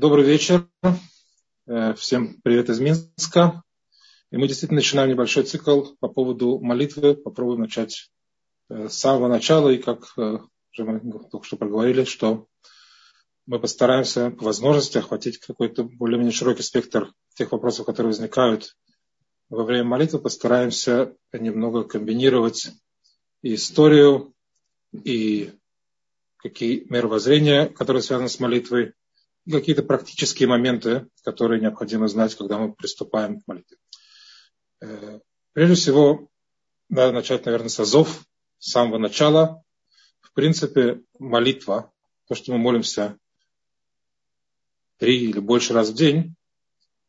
Добрый вечер. Э, всем привет из Минска. И мы действительно начинаем небольшой цикл по поводу молитвы. Попробуем начать э, с самого начала. И как э, уже мы только что проговорили, что мы постараемся по возможности охватить какой-то более-менее широкий спектр тех вопросов, которые возникают во время молитвы. Постараемся немного комбинировать и историю, и какие мировоззрения, которые связаны с молитвой, какие-то практические моменты, которые необходимо знать, когда мы приступаем к молитве. Э, прежде всего, надо начать, наверное, с азов, с самого начала. В принципе, молитва, то, что мы молимся три или больше раз в день,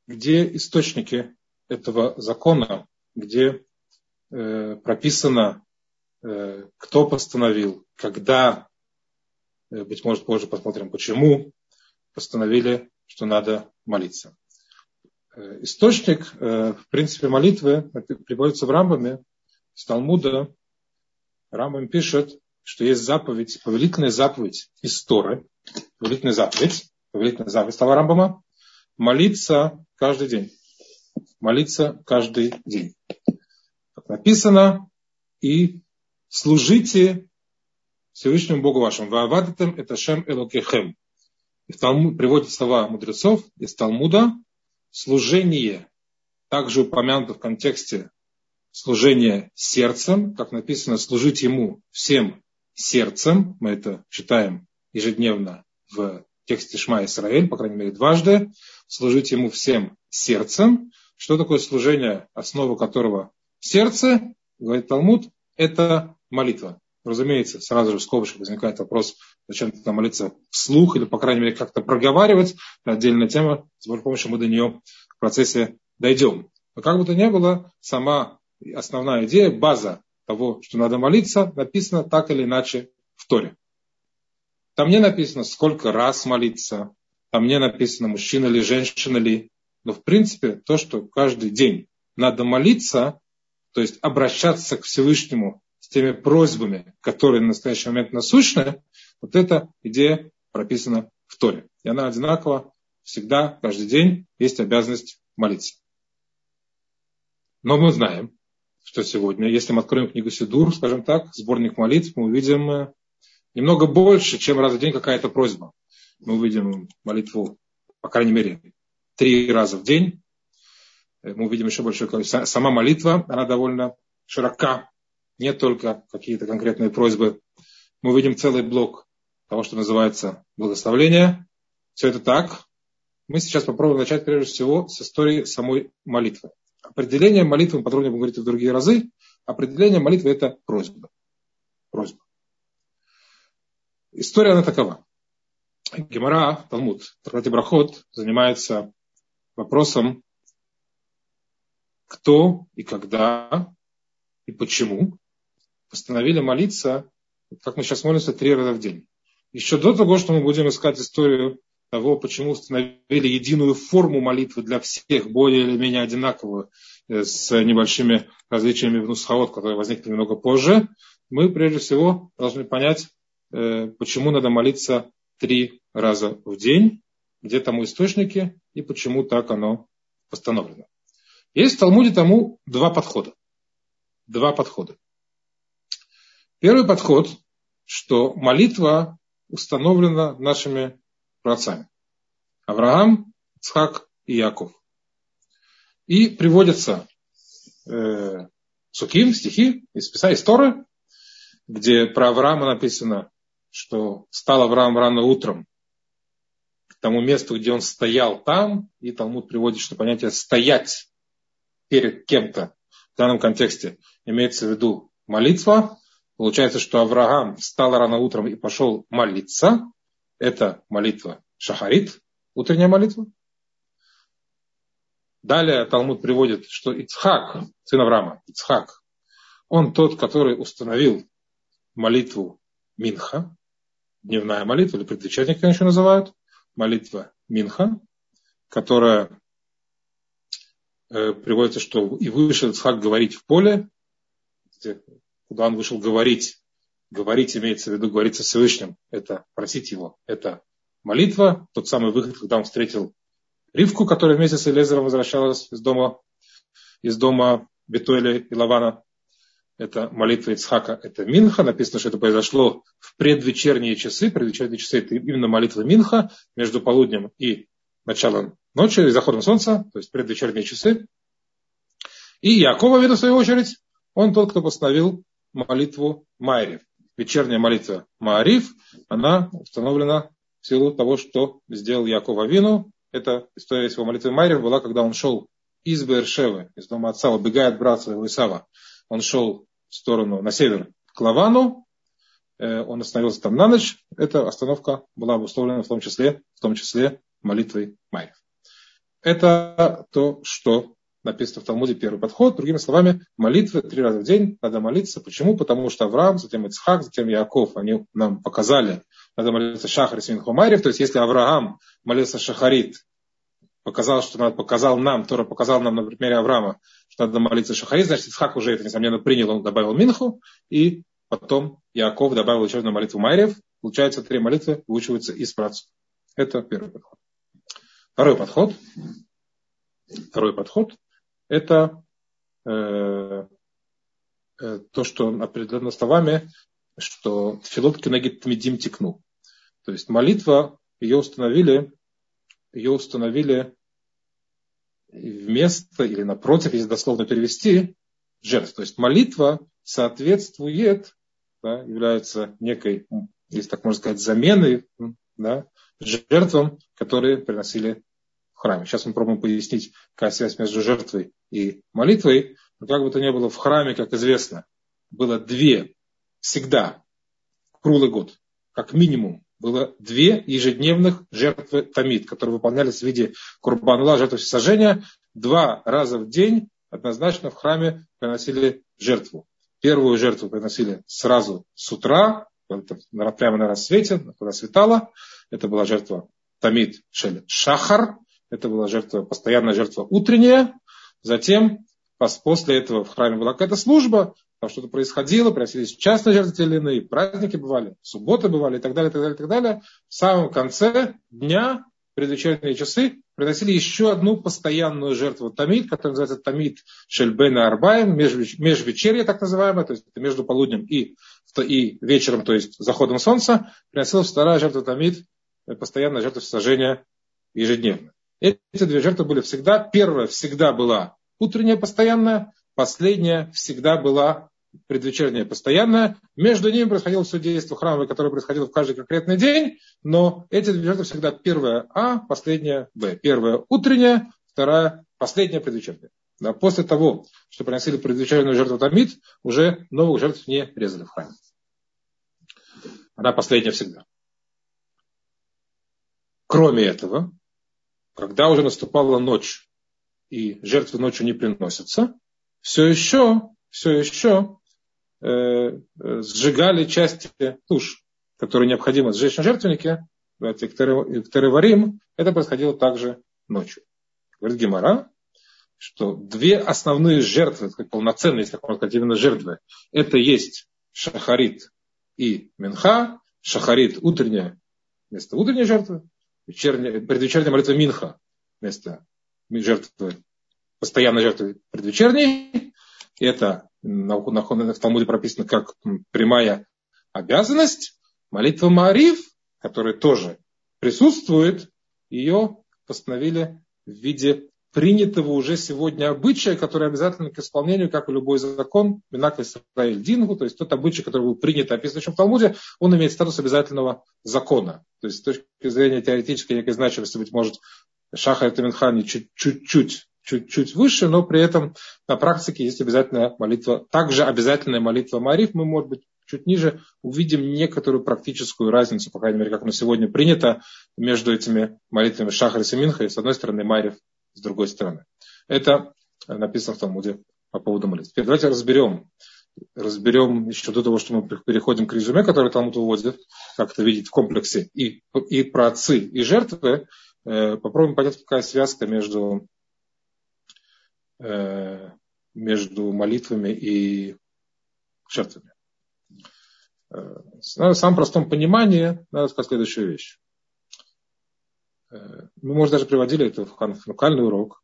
где источники этого закона, где э, прописано, э, кто постановил, когда, э, быть может, позже посмотрим, почему, постановили, что надо молиться. Э, источник, э, в принципе, молитвы приводится в Рамбаме, с Талмуда. Рамбам пишет, что есть заповедь, повелительная заповедь из Торы, повелительная заповедь, повелительная заповедь слова Рамбама, молиться каждый день. Молиться каждый день. Как написано, и служите Всевышнему Богу вашему. Ваавадатем это шем элокехем в Талмуд приводит слова мудрецов из Талмуда, служение также упомянуто в контексте служения сердцем, как написано, служить ему всем сердцем, мы это читаем ежедневно в тексте Шма Исраэль, по крайней мере дважды, служить ему всем сердцем. Что такое служение, основа которого сердце, говорит Талмуд, это молитва. Разумеется, сразу же в скобочках возникает вопрос, зачем тогда молиться вслух или, по крайней мере, как-то проговаривать. Отдельная тема, с Божьей помощью мы до нее в процессе дойдем. Но как бы то ни было, сама основная идея, база того, что надо молиться, написана так или иначе в Торе. Там не написано, сколько раз молиться, там не написано, мужчина ли, женщина ли. Но, в принципе, то, что каждый день надо молиться, то есть обращаться к Всевышнему теми просьбами, которые на настоящий момент насущны, вот эта идея прописана в Торе. И она одинакова всегда, каждый день есть обязанность молиться. Но мы знаем, что сегодня, если мы откроем книгу Сидур, скажем так, сборник молитв, мы увидим э, немного больше, чем раз в день какая-то просьба. Мы увидим молитву, по крайней мере, три раза в день. Э, мы увидим еще большое количество. Сама молитва, она довольно широка не только какие-то конкретные просьбы. Мы увидим целый блок того, что называется благословление. Все это так. Мы сейчас попробуем начать прежде всего с истории самой молитвы. Определение молитвы, мы подробнее будем говорить в другие разы. Определение молитвы – это просьба. Просьба. История она такова. Гемора, Талмуд, Тракати Брахот занимается вопросом, кто и когда и почему постановили молиться, как мы сейчас молимся, три раза в день. Еще до того, что мы будем искать историю того, почему установили единую форму молитвы для всех, более или менее одинаковую, э, с небольшими различиями в нусхаот, которые возникли немного позже, мы прежде всего должны понять, э, почему надо молиться три раза в день, где тому источники и почему так оно постановлено. Есть в Талмуде тому два подхода. Два подхода. Первый подход, что молитва установлена нашими праотцами. Авраам, Цхак и Яков. И приводятся э, суким, стихи из Писания, из Торы, где про Авраама написано, что стал Авраам рано утром к тому месту, где он стоял там, и Талмуд приводит, что понятие «стоять» перед кем-то в данном контексте имеется в виду молитва, Получается, что Авраам встал рано утром и пошел молиться. Это молитва Шахарит, утренняя молитва. Далее Талмуд приводит, что Ицхак, сын Авраама, Ицхак, он тот, который установил молитву Минха, дневная молитва, или предвечерник, как еще называют, молитва Минха, которая э, приводится, что и вышел Ицхак говорить в поле, куда он вышел говорить. Говорить имеется в виду говорить со Всевышним. Это просить его. Это молитва, тот самый выход, когда он встретил Ривку, которая вместе с Элезером возвращалась из дома, из дома Бетуэля и Лавана. Это молитва Ицхака, это Минха. Написано, что это произошло в предвечерние часы. Предвечерние часы это именно молитва Минха между полуднем и началом ночи, и заходом солнца, то есть предвечерние часы. И Якова, в свою очередь, он тот, кто постановил молитву Майрев. Вечерняя молитва Маариф, она установлена в силу того, что сделал Яков Авину. Это история его молитвы Майрев была, когда он шел из Бершевы, из дома отца, убегая от брата своего Исава. Он шел в сторону, на север, к Лавану. Э, он остановился там на ночь. Эта остановка была обусловлена в том числе, в том числе молитвой Майрев. Это то, что написано в Талмуде первый подход. Другими словами, молитвы три раза в день надо молиться. Почему? Потому что Авраам, затем Ицхак, затем Яков, они нам показали, надо молиться Шахар и Свинхумарев. То есть, если Авраам молился Шахарит, показал, что надо, показал нам, Тора показал нам на примере Авраама, что надо молиться Шахарит, значит, Ицхак уже это, несомненно, принял, он добавил Минху, и потом Яков добавил еще одну молитву Майрев. Получается, три молитвы выучиваются из працу. Это первый подход. Второй подход. Второй подход это э, э, то, что определено словами, что филот медим текну. То есть молитва, ее установили, ее установили вместо или напротив, если дословно перевести, жертв. То есть молитва соответствует, да, является некой, если так можно сказать, заменой да, жертвам, которые приносили храме. Сейчас мы пробуем пояснить, какая связь между жертвой и молитвой. Но как бы то ни было, в храме, как известно, было две, всегда, круглый год, как минимум, было две ежедневных жертвы тамид, которые выполнялись в виде курбанла, жертвы сожжения. Два раза в день однозначно в храме приносили жертву. Первую жертву приносили сразу с утра, прямо на рассвете, когда светало. Это была жертва тамид шель шахар, это была жертва, постоянная жертва утренняя. Затем, после этого в храме была какая-то служба, там что-то происходило, приносились частные жертвы или иные, праздники бывали, субботы бывали и так далее, и так далее, и так далее. В самом конце дня, предвечерние часы, приносили еще одну постоянную жертву тамид, которая называется тамид шельбена арбаем, межвечерье так называемое, то есть между полуднем и, и вечером, то есть заходом солнца, приносилась вторая жертва тамид, постоянная жертва сожжения ежедневно. Эти две жертвы были всегда. Первая всегда была утренняя постоянная, последняя всегда была предвечерняя постоянная. Между ними происходило все действие храма, которое происходило в каждый конкретный день, но эти две жертвы всегда первая А, последняя Б. Первая утренняя, вторая последняя предвечерняя. Да, после того, что приносили предвечерную жертву Тамид, уже новых жертв не резали в храме. Она последняя всегда. Кроме этого, когда уже наступала ночь, и жертвы ночью не приносятся, все еще, все еще э, э, сжигали части туш, которые необходимо сжечь на жертвеннике, варим, это происходило также ночью. Говорит Гемора, что две основные жертвы, как полноценные, если можно сказать, именно жертвы, это есть шахарит и минха. Шахарит утренняя вместо утренней жертвы, вечерняя, предвечерняя молитва Минха вместо жертвы, постоянной жертвы предвечерней. И это в Талмуде прописано как прямая обязанность. Молитва Марив, которая тоже присутствует, ее постановили в виде принятого уже сегодня обычая, который обязательно к исполнению, как и любой закон, Минак Исраиль Дингу, то есть тот обычай, который был принят, описан в Талмуде, он имеет статус обязательного закона. То есть с точки зрения теоретической некой значимости, быть может, Шаха и Таминхани чуть-чуть чуть-чуть выше, но при этом на практике есть обязательная молитва, также обязательная молитва Мариф, мы, может быть, чуть ниже увидим некоторую практическую разницу, по крайней мере, как на сегодня принято между этими молитвами Шахар и Минха, с одной стороны, Мариф с другой стороны. Это написано в Талмуде по поводу молитв. Теперь давайте разберем, разберем еще до того, что мы переходим к резюме, которое Талмуд выводит, как это видеть в комплексе и, и про отцы, и жертвы, э, попробуем понять, какая связка между, э, между молитвами и жертвами. Э, на самом простом понимании надо сказать следующую вещь. Э, мы, может, даже приводили это в ханукальный урок.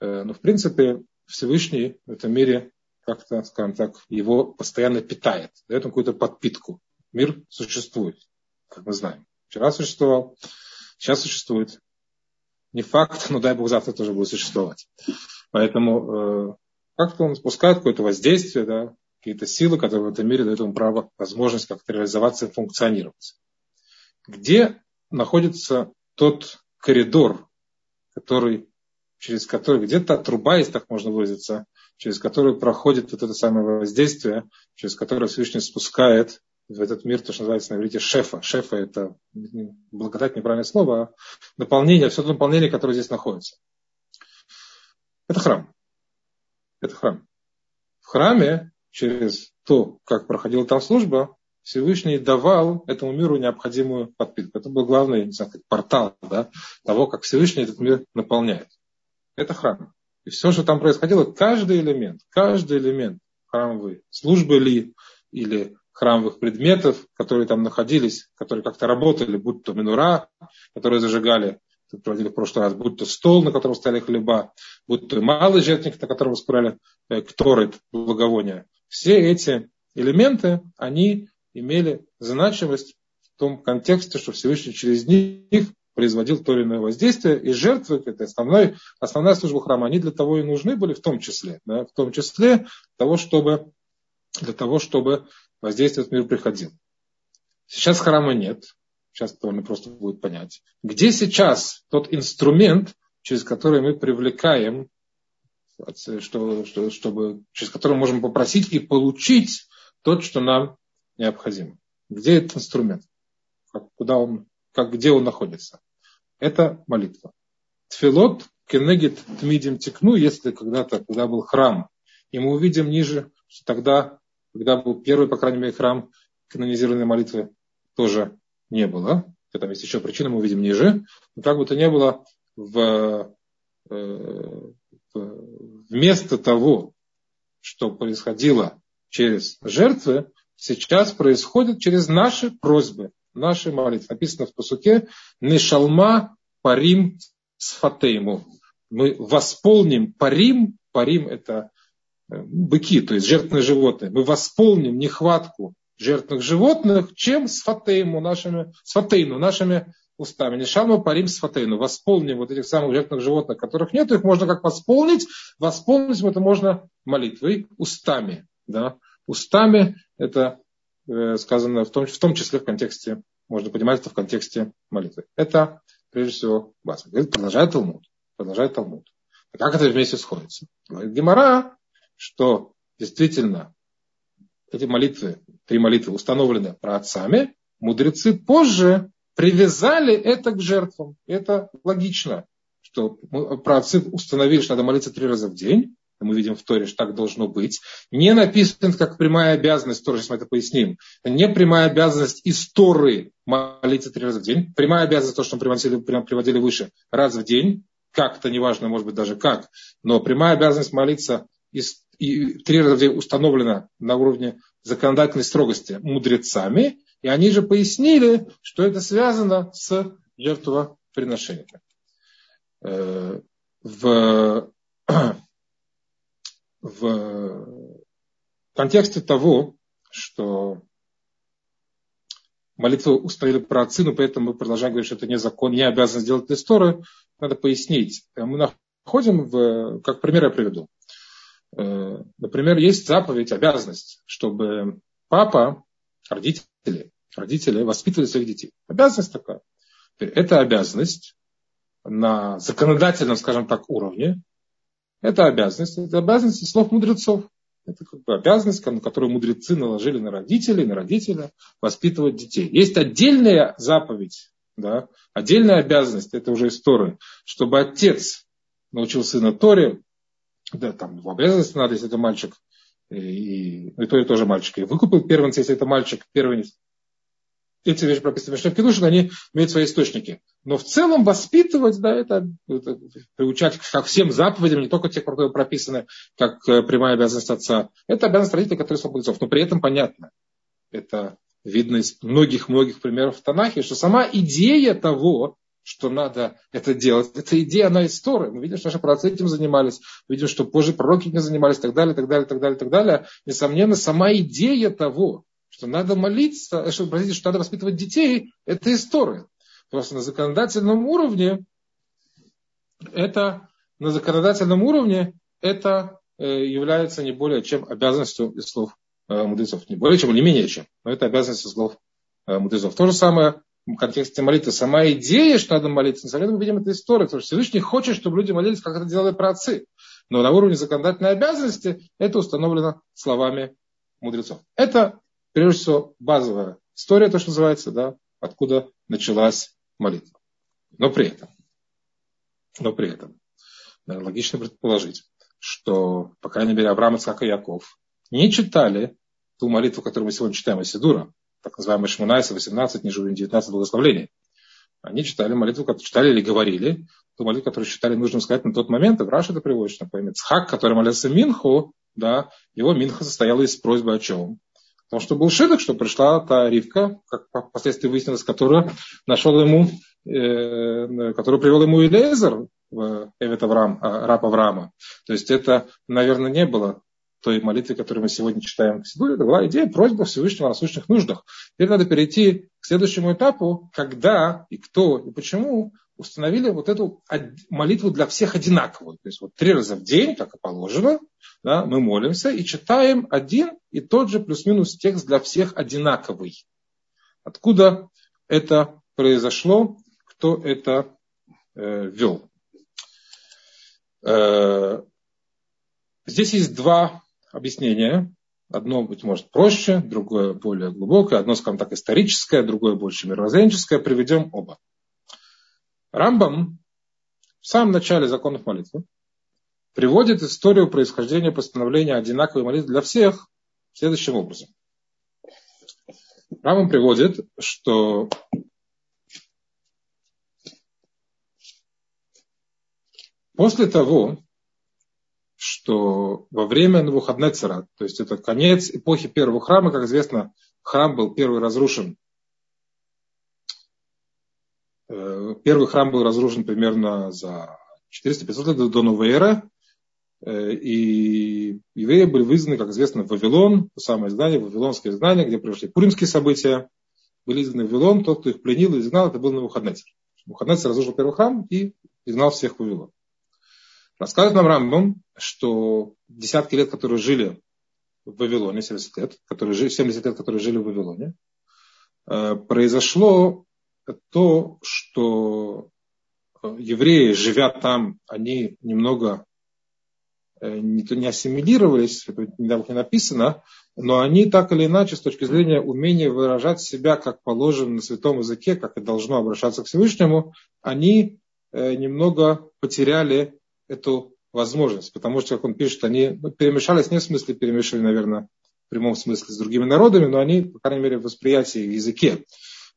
Э, но, в принципе, Всевышний в этом мире как-то, скажем так, его постоянно питает, дает ему какую-то подпитку. Мир существует, как мы знаем. Вчера существовал, сейчас существует. Не факт, но дай Бог завтра тоже будет существовать. Поэтому э, как-то он спускает какое-то воздействие, да, какие-то силы, которые в этом мире дают ему право, возможность как-то реализоваться и функционировать. Где находится тот коридор, который, через который, где-то труба, если так можно выразиться, через которую проходит вот это самое воздействие, через которое Всевышний спускает в этот мир, то, что называется на иврите шефа. Шефа – это благодать, неправильное слово, а наполнение, все то наполнение, которое здесь находится. Это храм. Это храм. В храме, через то, как проходила там служба, Всевышний давал этому миру необходимую подпитку. Это был главный не знаю, портал да, того, как Всевышний этот мир наполняет. Это храм. И все, что там происходило, каждый элемент, каждый элемент храмовой службы ли, или храмовых предметов, которые там находились, которые как-то работали, будь то минура, которые зажигали, проводили в прошлый раз, будь то стол, на котором стояли хлеба, будь то малый жертвенник, на котором спирали э, благовония. Все эти элементы, они имели значимость в том контексте, что Всевышний через них производил то или иное воздействие, и жертвы, это основной, основная служба храма, они для того и нужны были в том числе, да, в том числе того, чтобы, для того, чтобы воздействие в мир приходил. Сейчас храма нет, сейчас довольно просто будет понять. Где сейчас тот инструмент, через который мы привлекаем, что, что, чтобы, через который можем попросить и получить то, что нам необходимо? Где этот инструмент? Куда он, как, где он находится? Это молитва. Тфилот кенегит тмидим текну, если когда-то, когда был храм, и мы увидим ниже, что тогда, когда был первый, по крайней мере, храм, канонизированной молитвы тоже не было. Там есть еще причина, мы увидим ниже. Но как бы то ни было, в, э, вместо того, что происходило через жертвы, сейчас происходит через наши просьбы нашей молитвы. Написано в посуке «Нешалма парим сфатейму». Мы восполним парим, парим это э, быки, то есть жертвные животные. Мы восполним нехватку жертвных животных, чем с фатейму, нашими, с фатейну, нашими устами. Не шалма парим с фатейну. Восполним вот этих самых жертвных животных, которых нет, их можно как восполнить. Восполнить это можно молитвой, устами. Да? Устами это Э, сказано в том, в том числе в контексте, можно понимать это в контексте молитвы. Это, прежде всего, база. Продолжает Талмуд. Продолжает Талмуд. А как это вместе сходится? Говорит Гемора, что действительно эти молитвы, три молитвы установлены про отцами, мудрецы позже привязали это к жертвам. Это логично, что про отцы установили, что надо молиться три раза в день, мы видим в Торе, что так должно быть, не написано как прямая обязанность, тоже сейчас мы это поясним, не прямая обязанность из Торы молиться три раза в день, прямая обязанность, то, что мы приводили, приводили выше, раз в день, как-то, неважно, может быть, даже как, но прямая обязанность молиться из, и три раза в день установлена на уровне законодательной строгости мудрецами, и они же пояснили, что это связано с жертвоприношением. Э, в в контексте того, что молитву установили про отцы, но поэтому мы продолжаем говорить, что это не закон, не обязан сделать историю, надо пояснить. Мы находим, в, как пример я приведу. Э, например, есть заповедь, обязанность, чтобы папа, родители, родители воспитывали своих детей. Обязанность такая. Это обязанность на законодательном, скажем так, уровне, это обязанность, это обязанность слов мудрецов. Это как бы обязанность, которую мудрецы наложили на родителей, на родителя воспитывать детей. Есть отдельная заповедь, да, отдельная обязанность, это уже история, чтобы отец научил сына Торе, да, там в обязанности надо, если это мальчик, и, и то, тоже мальчик. И выкупил первенца, если это мальчик, первенец эти вещи прописаны в Мишне они имеют свои источники. Но в целом воспитывать, да, это, это приучать ко всем заповедям, не только тех, которые прописаны как э, прямая обязанность отца. Это обязанность родителей, которые свободцов. Но при этом понятно, это видно из многих-многих примеров в Танахе, что сама идея того, что надо это делать. Эта идея, она из Торы. Мы видим, что наши праотцы этим занимались. Мы видим, что позже пророки этим занимались, так далее, так далее, так далее, так далее. Несомненно, сама идея того, что надо молиться, что, простите, что надо воспитывать детей, это из Торы. Просто на законодательном уровне это на законодательном уровне это э, является не более чем обязанностью из слов э, мудрецов. Не более чем, или менее чем. Но это обязанность из слов э, мудрецов. То же самое в контексте молитвы. Сама идея, что надо молиться, несмотря мы видим, это история. Потому что Всевышний хочет, чтобы люди молились, как это делали праотцы. Но на уровне законодательной обязанности это установлено словами мудрецов. Это, прежде всего, базовая история, то, что называется, да, откуда началась молитва. Но при этом, но при этом, наверное, логично предположить, что, по крайней мере, Авраам, Ицхак и Яков не читали ту молитву, которую мы сегодня читаем из так называемые Шмунайса, 18, ниже 19 благословений. Они читали молитву, читали или говорили, ту молитву, которую считали нужным сказать на тот момент, и в Раше это приводит, например, Цхак, который молился Минху, да, его Минха состояла из просьбы о чем? Потому что был шидок, что пришла та Ривка, как впоследствии выяснилось, которую нашел ему, э, которую привел ему Илезер, Эвет Авраам, а, раб Авраама. То есть это, наверное, не было той молитвы, которую мы сегодня читаем в Сидуре, это была идея просьба Всевышнего о насущных нуждах. Теперь надо перейти к следующему этапу, когда и кто и почему установили вот эту молитву для всех одинаковую. То есть вот три раза в день, как и положено, да, мы молимся и читаем один и тот же плюс-минус текст для всех одинаковый. Откуда это произошло, кто это э, вел. Э, здесь есть два объяснения. Одно, быть может, проще, другое более глубокое, одно, скажем так, историческое, другое больше мировоззренческое. Приведем оба. Рамбам в самом начале законов молитвы приводит историю происхождения постановления одинаковой молитвы для всех следующим образом. Рамбам приводит, что после того, что во время Навуходнецера, то есть это конец эпохи первого храма, как известно, храм был первый разрушен. Э, первый храм был разрушен примерно за 400-500 лет до новой эры. Э, и евреи были вызваны, как известно, в Вавилон, то самое здание, вавилонское здание, где произошли пуримские события. Были изгнаны в Вавилон, тот, кто их пленил и изгнал, это был Навуходнецер. Навуходнецер разрушил первый храм и изгнал всех в Вавилон. Рассказывает нам Рамбам, что десятки лет, которые жили в Вавилоне, 70 лет, которые, 70 лет, которые жили в Вавилоне, э, произошло то, что э, евреи, живя там, они немного э, не, не ассимилировались, это недавно не написано, но они так или иначе, с точки зрения умения выражать себя, как положено на святом языке, как и должно обращаться к Всевышнему, они немного потеряли эту возможность, потому что, как он пишет, они ну, перемешались, не в смысле перемешали, наверное, в прямом смысле с другими народами, но они, по крайней мере, в восприятии, в языке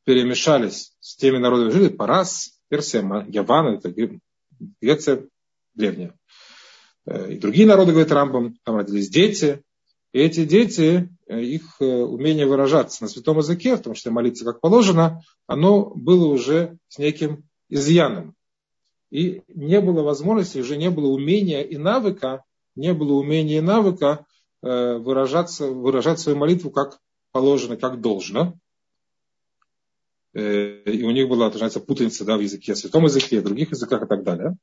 перемешались с теми народами, жили Парас, Персия, Яван, это Греция древняя. Э, и другие народы, говорит Рамбам, там родились дети, и эти дети, э, их э, умение выражаться на святом языке, в том числе молиться как положено, оно было уже с неким изъяном. И не было возможности, уже не было умения и навыка, не было умения и навыка выражаться, выражать свою молитву как положено, как должно. Э, и у них была, начинается путаница да, в языке, в святом языке, в других языках и так далее.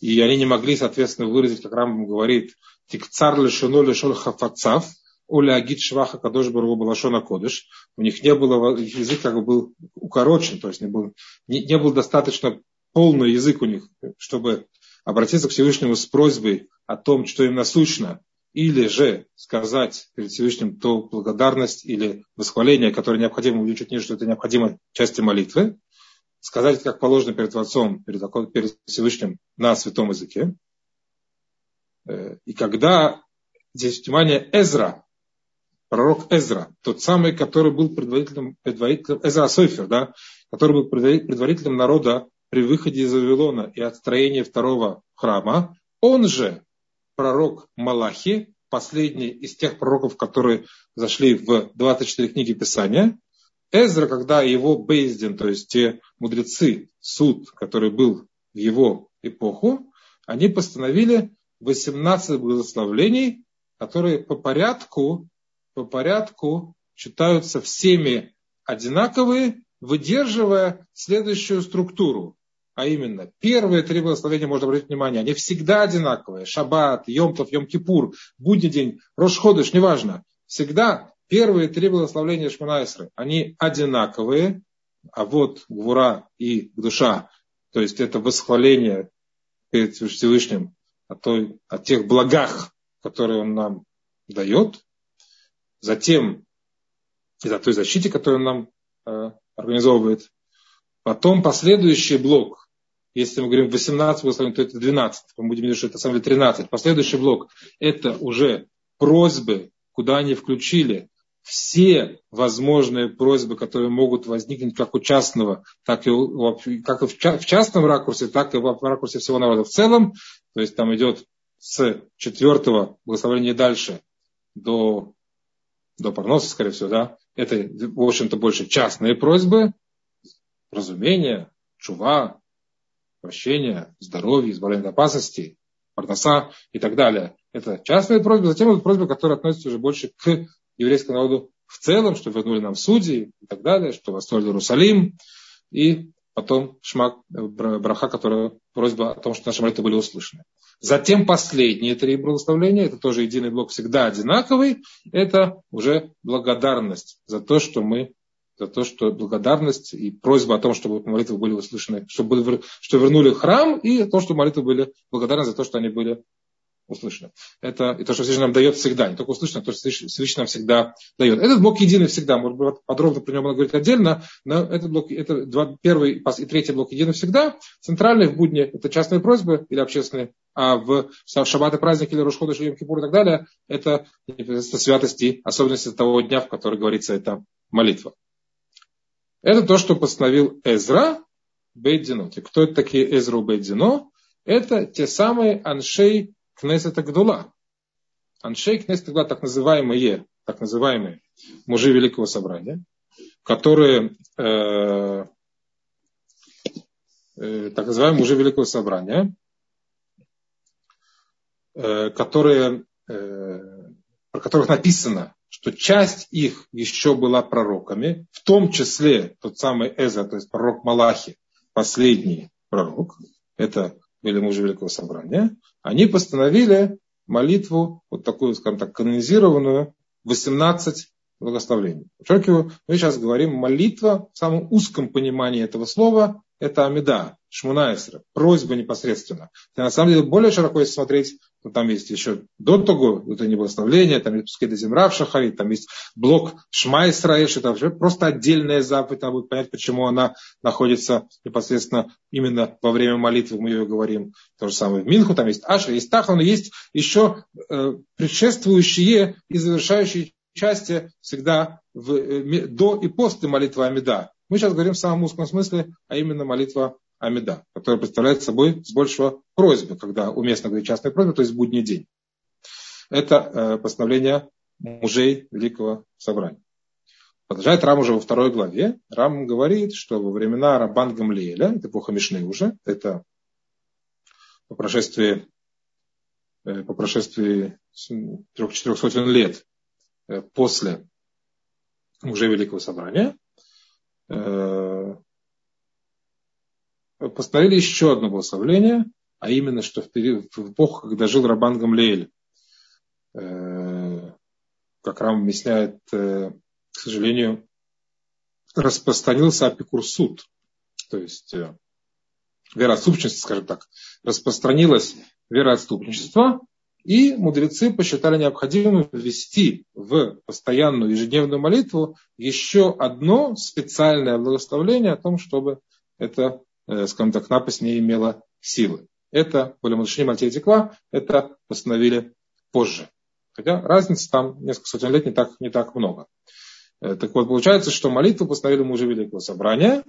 И они не могли, соответственно, выразить, как Рамбам говорит, тикцар лешено лешон хафацав, Оля Агит Шваха Кадош Бару Балашона Кодыш. У них не было, язык как бы был укорочен, то есть не был, не, не был достаточно полный язык у них, чтобы обратиться к Всевышнему с просьбой о том, что им насущно, или же сказать перед Всевышним то благодарность или восхваление, которое необходимо увеличить ниже, что это необходимо части молитвы, сказать, как положено перед Отцом, перед, перед Всевышним на святом языке. Э, и когда здесь внимание Эзра, пророк Эзра, тот самый, который был предводителем, предводителем Эзра Сойфер, да, который был предводителем народа при выходе из Вавилона и отстроении второго храма, он же пророк Малахи, последний из тех пророков, которые зашли в 24 книги Писания, Эзра, когда его Бейздин, то есть те мудрецы, суд, который был в его эпоху, они постановили 18 благословлений, которые по порядку, по порядку читаются всеми одинаковые, выдерживая следующую структуру. А именно, первые три благословения, можно обратить внимание, они всегда одинаковые. Шаббат, Йомтов, Йом-Кипур, будний день, Рошходыш, неважно. Всегда первые три благословения Шманайсры, они одинаковые. А вот Гвура и Душа, то есть это восхваление перед Всевышним о, той, о тех благах, которые Он нам дает. Затем и о той защите, которую Он нам э, организовывает. Потом последующий блок, если мы говорим 18 благословений, то это 12. Мы будем видеть, что это самое 13. Последующий блок – это уже просьбы, куда они включили все возможные просьбы, которые могут возникнуть как у частного, так и, как и в частном ракурсе, так и в ракурсе всего народа в целом. То есть там идет с четвертого благословения дальше до, до парноса, скорее всего, да. Это, в общем-то, больше частные просьбы, разумение, чува, прощение, здоровье, избавление от опасностей, парноса и так далее. Это частные просьбы. Затем это просьбы, которые относятся уже больше к еврейскому народу в целом, что вернули нам судьи и так далее, что восстроили Иерусалим. И потом шмак, э, браха, которая просьба о том, что наши молитвы были услышаны. Затем последние три благословления, это тоже единый блок, всегда одинаковый, это уже благодарность за то, что мы за то, что благодарность и просьба о том, чтобы молитвы были услышаны, чтобы, что вернули храм, и то, что молитвы были благодарны за то, что они были услышано. Это и то, что Всевышний нам дает всегда, не только услышано, а то, что Всевышний нам всегда дает. Этот блок единый всегда, может быть, подробно про него можно говорить отдельно, но этот блок, это два, первый и третий блок единый всегда. Центральный в будни это частные просьбы или общественные, а в шаббат и праздник или Рушхода, Шуем Кипур и так далее, это, это святости, особенности того дня, в который говорится эта молитва. Это то, что постановил Эзра Бейдино. Кто это такие Эзра Бейдино? Это те самые аншей Кнессета Гдула. Аншей Кнессета Гдула, так называемые, так называемые мужи Великого Собрания, которые, э, э, так называемые мужи Великого Собрания, э, которые, э, про которых написано, что часть их еще была пророками, в том числе тот самый Эза, то есть пророк Малахи, последний пророк, это были мужи Великого Собрания, они постановили молитву, вот такую, скажем так, канонизированную, 18 благословлений. Подчеркиваю, мы сейчас говорим молитва в самом узком понимании этого слова, это Амида, Шмунаэсра, просьба непосредственно. И на самом деле более широко если смотреть, то там есть еще до того, не благословление, там есть Пускай Земра в Шахари, там есть блок Шма Исраэль, это вообще просто отдельная заповедь, надо будет понять, почему она находится непосредственно именно во время молитвы, мы ее говорим. То же самое в Минху, там есть Аша, есть Таха, но есть еще э, предшествующие и завершающие части всегда в, э, до и после молитвы Амида. Мы сейчас говорим в самом узком смысле, а именно молитва Амида, которая представляет собой с большего просьбы, когда уместно говорить частная просьба, то есть будний день. Это э, постановление мужей Великого Собрания. Продолжает Рам уже во второй главе. Рам говорит, что во времена Рабан Гамлиэля, это эпоха Мишны уже, это по прошествии, э, по прошествии трех-четырех сотен лет э, после мужей Великого Собрания, постановили еще одно благословление, а именно, что в, период, в эпоху, когда жил Рабан Гамлеэль, э, как Рам объясняет, э, к сожалению, распространился апикурсуд, то есть вероотступничество, скажем так, распространилось вероотступничество, и мудрецы посчитали необходимым ввести в постоянную ежедневную молитву еще одно специальное благословление о том, чтобы эта, э, скажем так, напасть не имела силы. Это были Мудшини Мальтия это постановили позже. Хотя разница там несколько сотен лет не так, не так много. Э, так вот, получается, что молитву постановили мужи Великого Собрания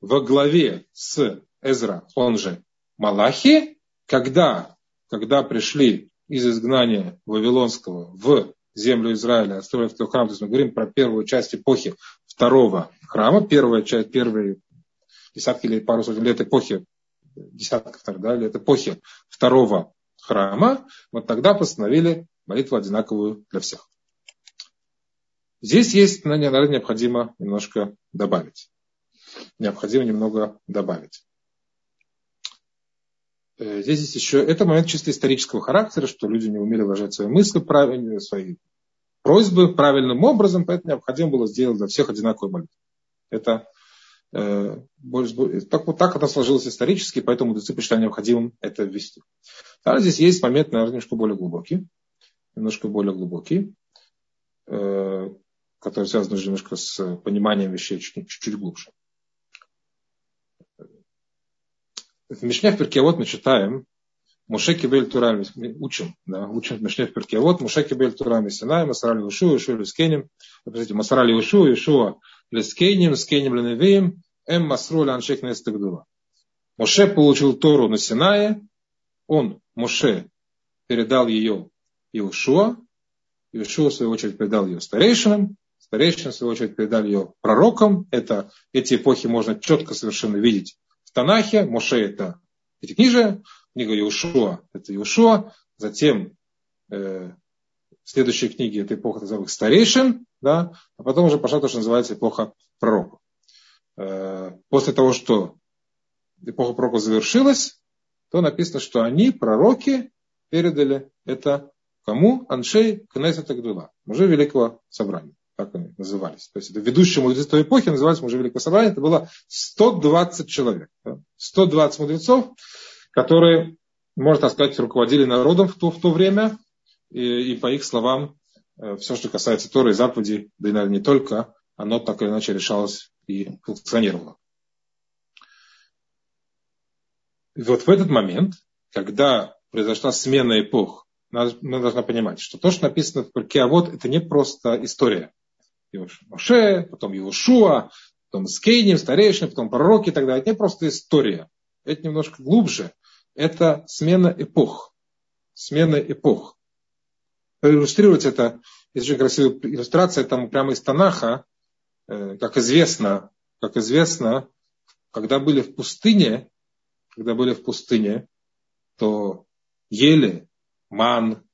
во главе с Эзра, он же Малахи, когда, когда пришли из изгнания Вавилонского в землю Израиля, второй храм. То есть мы говорим про первую часть эпохи второго храма, первая часть, первые десятки или пару сотен лет эпохи, десятков да, лет эпохи второго храма, вот тогда постановили молитву одинаковую для всех. Здесь есть, наверное, необходимо немножко добавить. Необходимо немного добавить. Э, здесь есть еще, это момент чисто исторического характера, что люди не умели выражать свои мысли правильно, свои просьбы правильным образом, поэтому необходимо было сделать для всех одинаковую молитву. Это э, так, вот так это сложилось исторически, поэтому мудрецы посчитали необходимым это ввести. Также здесь есть момент, наверное, немножко более глубокий, немножко более глубокий, э, который связан уже немножко с пониманием вещей чуть-чуть глубже. В Мишне в Перкеавод мы читаем, Муше кибель турами, учим, да, учим в Мишне в Перкеавод, Муше кибель турами Синай, Масарали Ушу, Ушу Лескенем, простите, Масарали Ушу, Ишуа Лескенем, Скенем Леневеем, Эм Масруля Аншек Нестагдула. Моше получил Тору на Синае, он, Моше, передал ее Иошуа, Иошуа, в свою очередь, передал ее старейшинам, старейшины, в свою очередь, передали ее пророкам. Это, эти эпохи можно четко совершенно видеть в Танахе. Моше это Пятикнижие, книга Иешуа это Иешуа, затем э, следующие книги это эпоха называемых старейшин, да, а потом уже пошла то, что называется эпоха пророков. Э, после того, что эпоха пророков завершилась, то написано, что они, пророки, передали это кому? Аншей Кнесет Агдула, мужи Великого Собрания так они назывались. То есть это ведущие мудрецы той эпохи назывались мужи Великого Собрания. Это было 120 человек. 120 мудрецов, которые, можно сказать, руководили народом в то, в то время. И, и по их словам, все, что касается Торы и заповедей, да и, наверное, не только, оно так или иначе решалось и функционировало. И вот в этот момент, когда произошла смена эпох, мы должны понимать, что то, что написано в Перке, а вот это не просто история. Моше, потом Иошуа, потом Скейним, старейшины, потом пророки и так далее. Это не просто история. Это немножко глубже. Это смена эпох. Смена эпох. Проиллюстрировать это, есть очень красивая иллюстрация, там прямо из Танаха, э, как известно, как известно, когда были в пустыне, когда были в пустыне, то ели ман,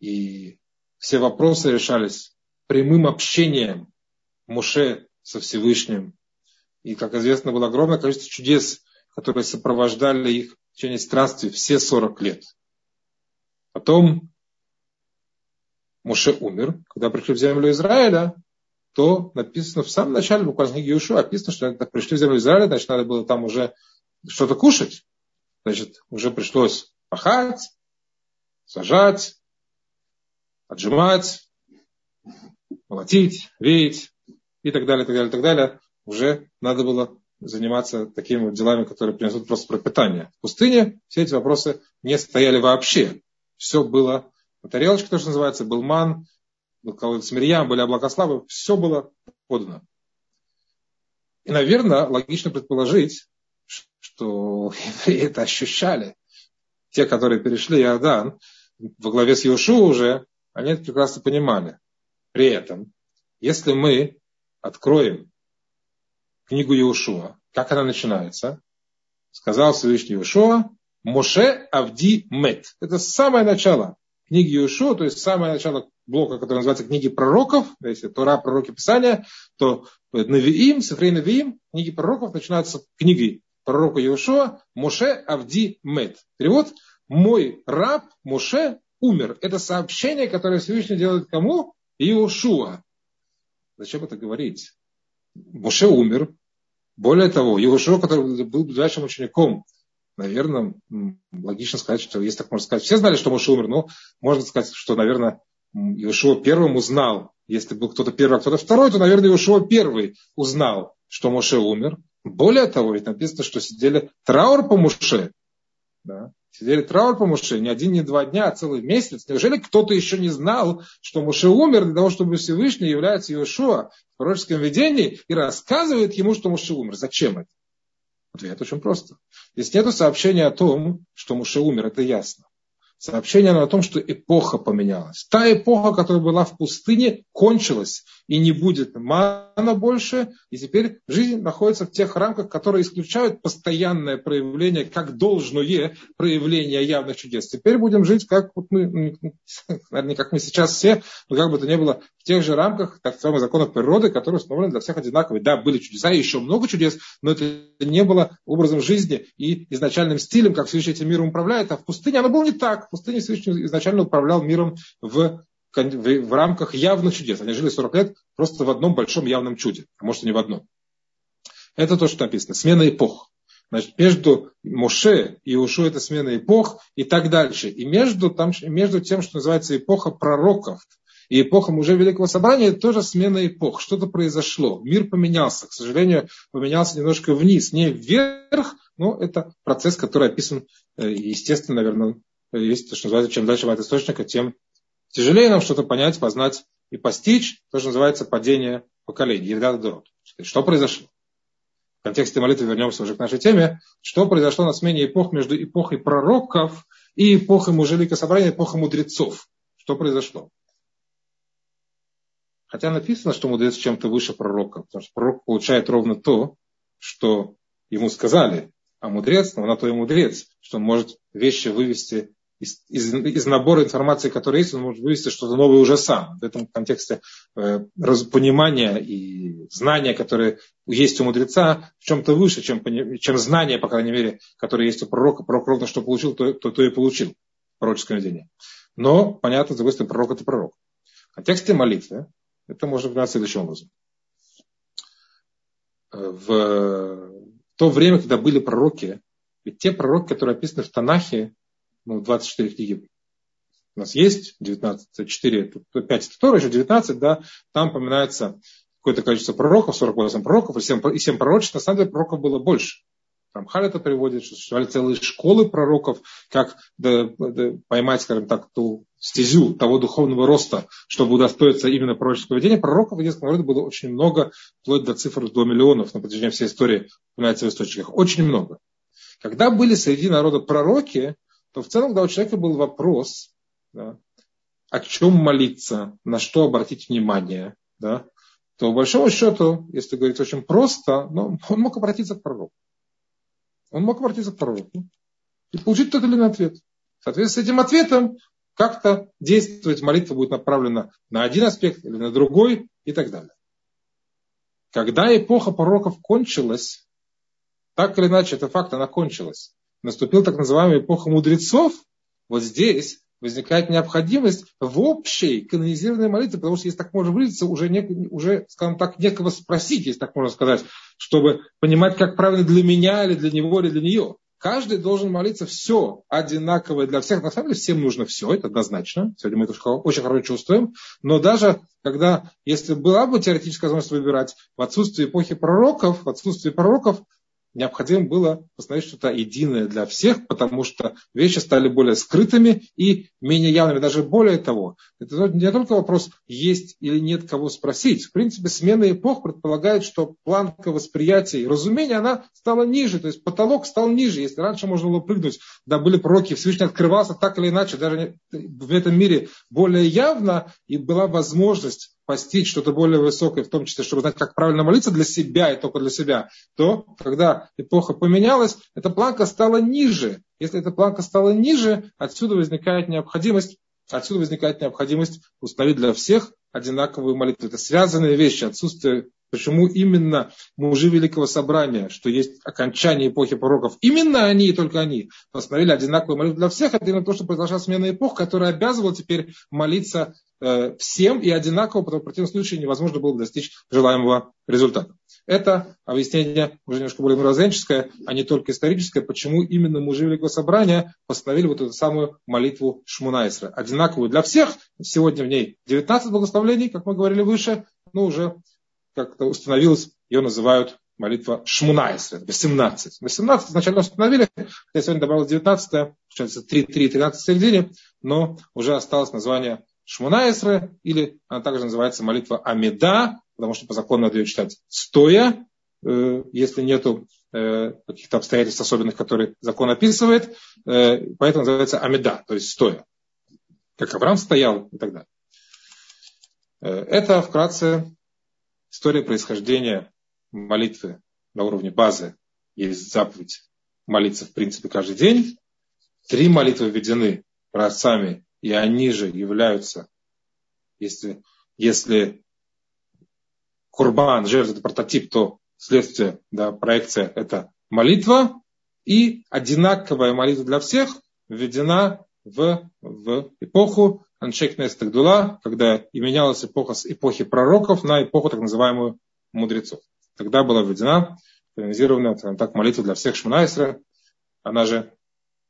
и все вопросы решались прямым общением Муше со Всевышним. И, как известно, было огромное количество чудес, которые сопровождали их в течение странствий все 40 лет. Потом Муше умер, когда пришли в землю Израиля, то написано в самом начале, буквально в книге Иешуа, описано, что когда пришли в землю Израиля, значит, надо было там уже что-то кушать. Значит, уже пришлось пахать, сажать, отжимать, молотить, веять и так далее, так далее, так далее, уже надо было заниматься такими вот делами, которые принесут просто пропитание. В пустыне все эти вопросы не стояли вообще. Все было на тарелочке, то, что называется, был ман, был колодец Мирьям, были облака славы, все было подано. И, наверное, логично предположить, что евреи это ощущали. Те, которые перешли Иордан, во главе с Иошу уже, они это прекрасно понимали. При этом, если мы откроем книгу Иешуа, как она начинается, сказал Всевышний Иешуа, Моше Авди Мет. Это самое начало книги Иешуа, то есть самое начало блока, который называется книги пророков, если Тора, пророки, Писания, то Навиим, Сифрей Навиим, книги пророков начинаются книгой пророка Иешуа, Моше Авди Мет. Перевод «Мой раб Моше умер». Это сообщение, которое Всевышний делает кому? Иошуа. Зачем это говорить? Моше умер. Более того, Иошуа, который был ближайшим учеником, наверное, логично сказать, что если так можно сказать, все знали, что Моше умер, но можно сказать, что, наверное, Иошуа первым узнал, если был кто-то первый, а кто-то второй, то, наверное, Иошуа первый узнал, что Моше умер. Более того, ведь написано, что сидели траур по Моше. Да? Сидели траур по Муше не один, не два дня, а целый месяц. Неужели кто-то еще не знал, что Муше умер для того, чтобы Всевышний является Иешуа в пророческом видении и рассказывает ему, что Муше умер? Зачем это? Ответ очень просто. Здесь нет сообщения о том, что Муше умер, это ясно. Сообщение о том, что эпоха поменялась. Та эпоха, которая была в пустыне, кончилась и не будет мана больше. И теперь жизнь находится в тех рамках, которые исключают постоянное проявление, как должное проявление явных чудес. Теперь будем жить, как вот мы, наверное, не как мы сейчас все, но как бы то ни было, в тех же рамках так называемых законов природы, которые установлены для всех одинаковые. Да, были чудеса, и еще много чудес, но это не было образом жизни и изначальным стилем, как Всевышний этим миром управляет. А в пустыне оно было не так. Пустыне Всевышний изначально управлял миром в, в, в рамках явных чудес. Они жили 40 лет просто в одном большом явном чуде, а может и не в одном. Это то, что написано. Смена эпох. Значит, между Моше и Ушу это смена эпох и так дальше. И между, там, между тем, что называется эпоха пророков, и эпоха уже Великого Собрания это тоже смена эпох. Что-то произошло. Мир поменялся. К сожалению, поменялся немножко вниз, не вверх, но это процесс, который описан, э, естественно, наверное, есть то, что называется, чем дальше от источника, тем тяжелее нам что-то понять, познать и постичь. То, что называется падение поколений. Ердат Дорот. Что произошло? В контексте молитвы вернемся уже к нашей теме. Что произошло на смене эпох между эпохой пророков и эпохой мужелика собрания, эпохой мудрецов? Что произошло? Хотя написано, что мудрец чем-то выше пророка, потому что пророк получает ровно то, что ему сказали, а мудрец, ну, на то и мудрец, что он может вещи вывести из, из, из набора информации, которая есть, он может вывести что-то новое уже сам. В этом контексте э, понимания и знания, которые есть у мудреца, в чем-то выше, чем, чем знания, по крайней мере, которые есть у пророка. Пророк ровно что получил, то, то, то и получил. Пророческое видение. Но, понятно, с другой стороны, пророк это пророк. В контексте молитвы это можно понимать следующим образом. В то время, когда были пророки, ведь те пророки, которые описаны в Танахе, ну, 24 книги у нас есть, 19, 4, 5 это Тора, еще 19, да, там упоминается какое-то количество пророков, 48 пророков, и 7, и 7 пророчеств, на самом деле пророков было больше. Там Халь это приводит, что существовали целые школы пророков, как да, да, поймать, скажем так, ту стезю того духовного роста, чтобы удостоиться именно пророческого видения. Пророков в еврейском народе было очень много, вплоть до цифр до миллионов на протяжении всей истории, упоминается в источниках. Очень много. Когда были среди народа пророки, то в целом, когда у человека был вопрос, да, о чем молиться, на что обратить внимание, да, то, по большому счету, если говорить очень просто, ну, он мог обратиться к пророку. Он мог обратиться к пророку и получить тот или иной ответ. Соответственно, с этим ответом как-то действовать молитва будет направлена на один аспект или на другой и так далее. Когда эпоха пророков кончилась, так или иначе, это факт, она кончилась. Наступила так называемая эпоха мудрецов. Вот здесь возникает необходимость в общей канонизированной молитве, потому что, если так можно выразиться, уже, не, уже, скажем так, некого спросить, если так можно сказать, чтобы понимать, как правильно для меня, или для него, или для нее. Каждый должен молиться все одинаковое для всех. На самом деле всем нужно все, это однозначно. Сегодня мы это очень хорошо чувствуем. Но даже когда, если была бы теоретическая возможность выбирать в отсутствии эпохи пророков, в отсутствии пророков, необходимо было установить что-то единое для всех, потому что вещи стали более скрытыми и менее явными. Даже более того, это не только вопрос, есть или нет кого спросить. В принципе, смена эпох предполагает, что планка восприятия и разумения, она стала ниже, то есть потолок стал ниже. Если раньше можно было прыгнуть, да, были пророки, Всевышний открывался так или иначе, даже в этом мире более явно, и была возможность постичь что-то более высокое, в том числе, чтобы знать, как правильно молиться для себя и только для себя, то, когда эпоха поменялась, эта планка стала ниже. Если эта планка стала ниже, отсюда возникает необходимость, отсюда возникает необходимость установить для всех одинаковую молитву. Это связанные вещи, отсутствие Почему именно мужи Великого Собрания, что есть окончание эпохи пророков, именно они и только они постановили одинаковую молитву для всех, это именно то, что произошла смена эпох, которая обязывала теперь молиться э, всем и одинаково, потому что в противном случае невозможно было бы достичь желаемого результата. Это объяснение уже немножко более мировоззренческое, а не только историческое, почему именно мужи Великого Собрания постановили вот эту самую молитву Шмунайсра. Одинаковую для всех. Сегодня в ней 19 благословений, как мы говорили выше, но уже как-то установилось, ее называют молитва Шмунайсра, 18. 18 изначально установили, хотя сегодня добавилось 19, получается 3, 3, 13 в середине, но уже осталось название Шмунайсра, или она также называется молитва Амида, потому что по закону надо ее читать стоя, э, если нету э, каких-то обстоятельств особенных, которые закон описывает. Поэтому называется амида, то есть стоя. Как Авраам стоял и так далее. Это вкратце история происхождения молитвы на уровне базы. Есть заповедь молиться в принципе каждый день. Три молитвы введены праотцами, и они же являются, если, если курбан, жертва, это прототип, то следствие, да, проекция – это молитва, и одинаковая молитва для всех введена в, в эпоху Аншек Нестагдула, когда и менялась эпоха с эпохи пророков на эпоху так называемую мудрецов. Тогда была введена канонизированная так, молитва для всех Шманайсра, она же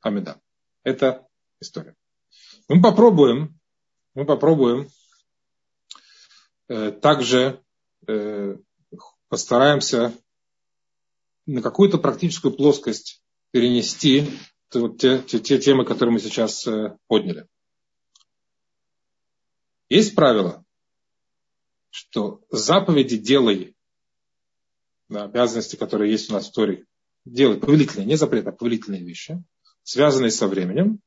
Амида. Это история. Мы попробуем, мы попробуем э, также э, постараемся на какую-то практическую плоскость перенести те, те, те темы, которые мы сейчас э, подняли. Есть правило, что заповеди делай, да, обязанности, которые есть у нас в Торе, делай повелительные, не запрет, а повелительные вещи, связанные со временем.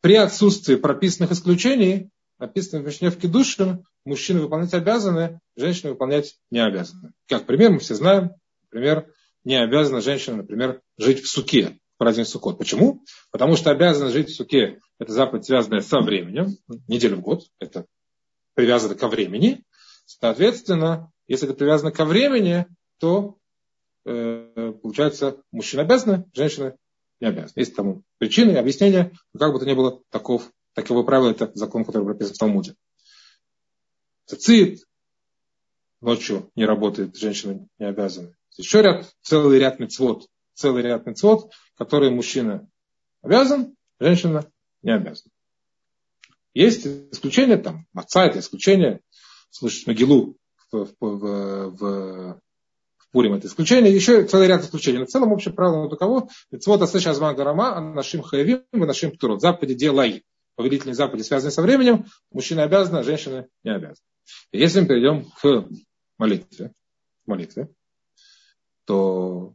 При отсутствии прописанных исключений написано в Мишневке Душин, мужчины выполнять обязаны, женщины выполнять не обязаны. Как пример, мы все знаем, например, не обязана женщина, например, жить в суке в праздник Суккот. Почему? Потому что обязана жить в суке – это заповедь, связанная со временем, неделю в год, это привязано ко времени. Соответственно, если это привязано ко времени, то э, получается, мужчина обязаны, женщина не обязаны. Есть тому причины, объяснения, но как бы то ни было, таков Таково правило, это закон, который прописан в Талмуде. Цицит, ночью не работает, женщина не обязана. Еще ряд, целый ряд мецвод, целый ряд мецвод, которые мужчина обязан, женщина не обязана. Есть исключения, там, отца это исключение, слышать Могилу в, в, в, в, Пурим это исключение, еще целый ряд исключений. Но в целом общее правило таково, мецвод асэш азман гарама, а нашим хаявим, нашим птурот, заповеди делай повелительные заповеди, связанные со временем, мужчина обязан, а женщина не обязана. Если мы перейдем к молитве, молитве, то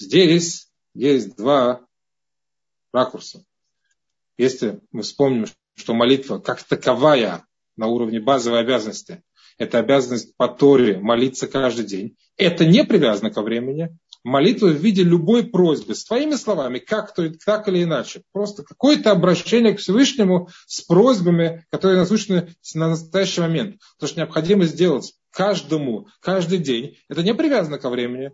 здесь есть два ракурса. Если мы вспомним, что молитва как таковая на уровне базовой обязанности, это обязанность по Торе молиться каждый день, это не привязано ко времени, молитва в виде любой просьбы, своими словами, как то так или иначе. Просто какое-то обращение к Всевышнему с просьбами, которые насущны на настоящий момент. То, что необходимо сделать каждому, каждый день, это не привязано ко времени.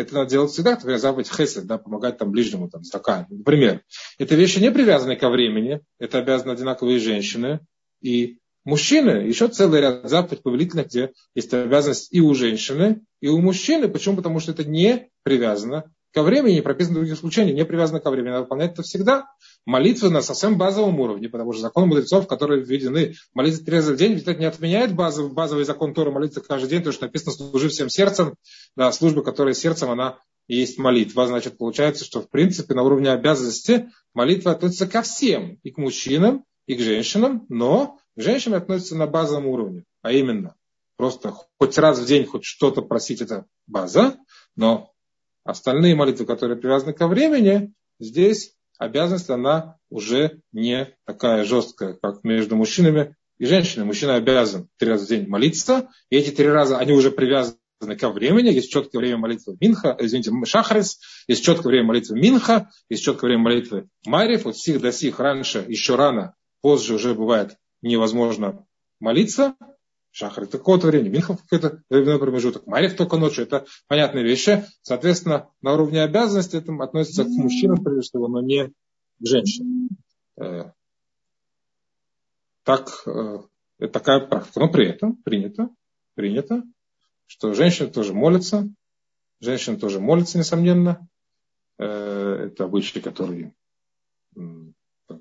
Это надо делать всегда, например, заповедь хесед, да, помогать там ближнему, там, стакан. Например, это вещи не привязаны ко времени, это обязаны одинаковые женщины и мужчины. Еще целый ряд заповедей повелительных, где есть обязанность и у женщины, и у мужчины. Почему? Потому что это не привязано ко времени, не прописано других исключений, не привязано ко времени. Надо выполнять это всегда. Молитвы на совсем базовом уровне, потому что закон мудрецов, которые введены, молиться в день, ведь это не отменяет базовый, базовый закон Тора молиться каждый день, потому что написано «служи всем сердцем». Да, служба, которая сердцем, она и есть молитва. Значит, получается, что в принципе на уровне обязанности молитва относится ко всем, и к мужчинам, и к женщинам, но к женщинам относится на базовом уровне, а именно Просто хоть раз в день хоть что-то просить, это база, но остальные молитвы, которые привязаны ко времени, здесь обязанность, она уже не такая жесткая, как между мужчинами и женщинами. Мужчина обязан три раза в день молиться, и эти три раза, они уже привязаны ко времени, есть четкое время молитвы Минха, извините, Шахарис, есть четкое время молитвы Минха, есть четкое время молитвы Марьев, вот сих до сих, раньше, еще рано, позже уже бывает невозможно молиться, Шахар это какое-то время, Минхов какой-то временной промежуток, Марих только ночью. Это понятные вещи. Соответственно, на уровне обязанности это относится к мужчинам, прежде всего, но не к женщинам. Э, так, э, такая практика. Но при этом принято, принято, что женщины тоже молятся. Женщины тоже молятся, несомненно. Э, это обычаи, которые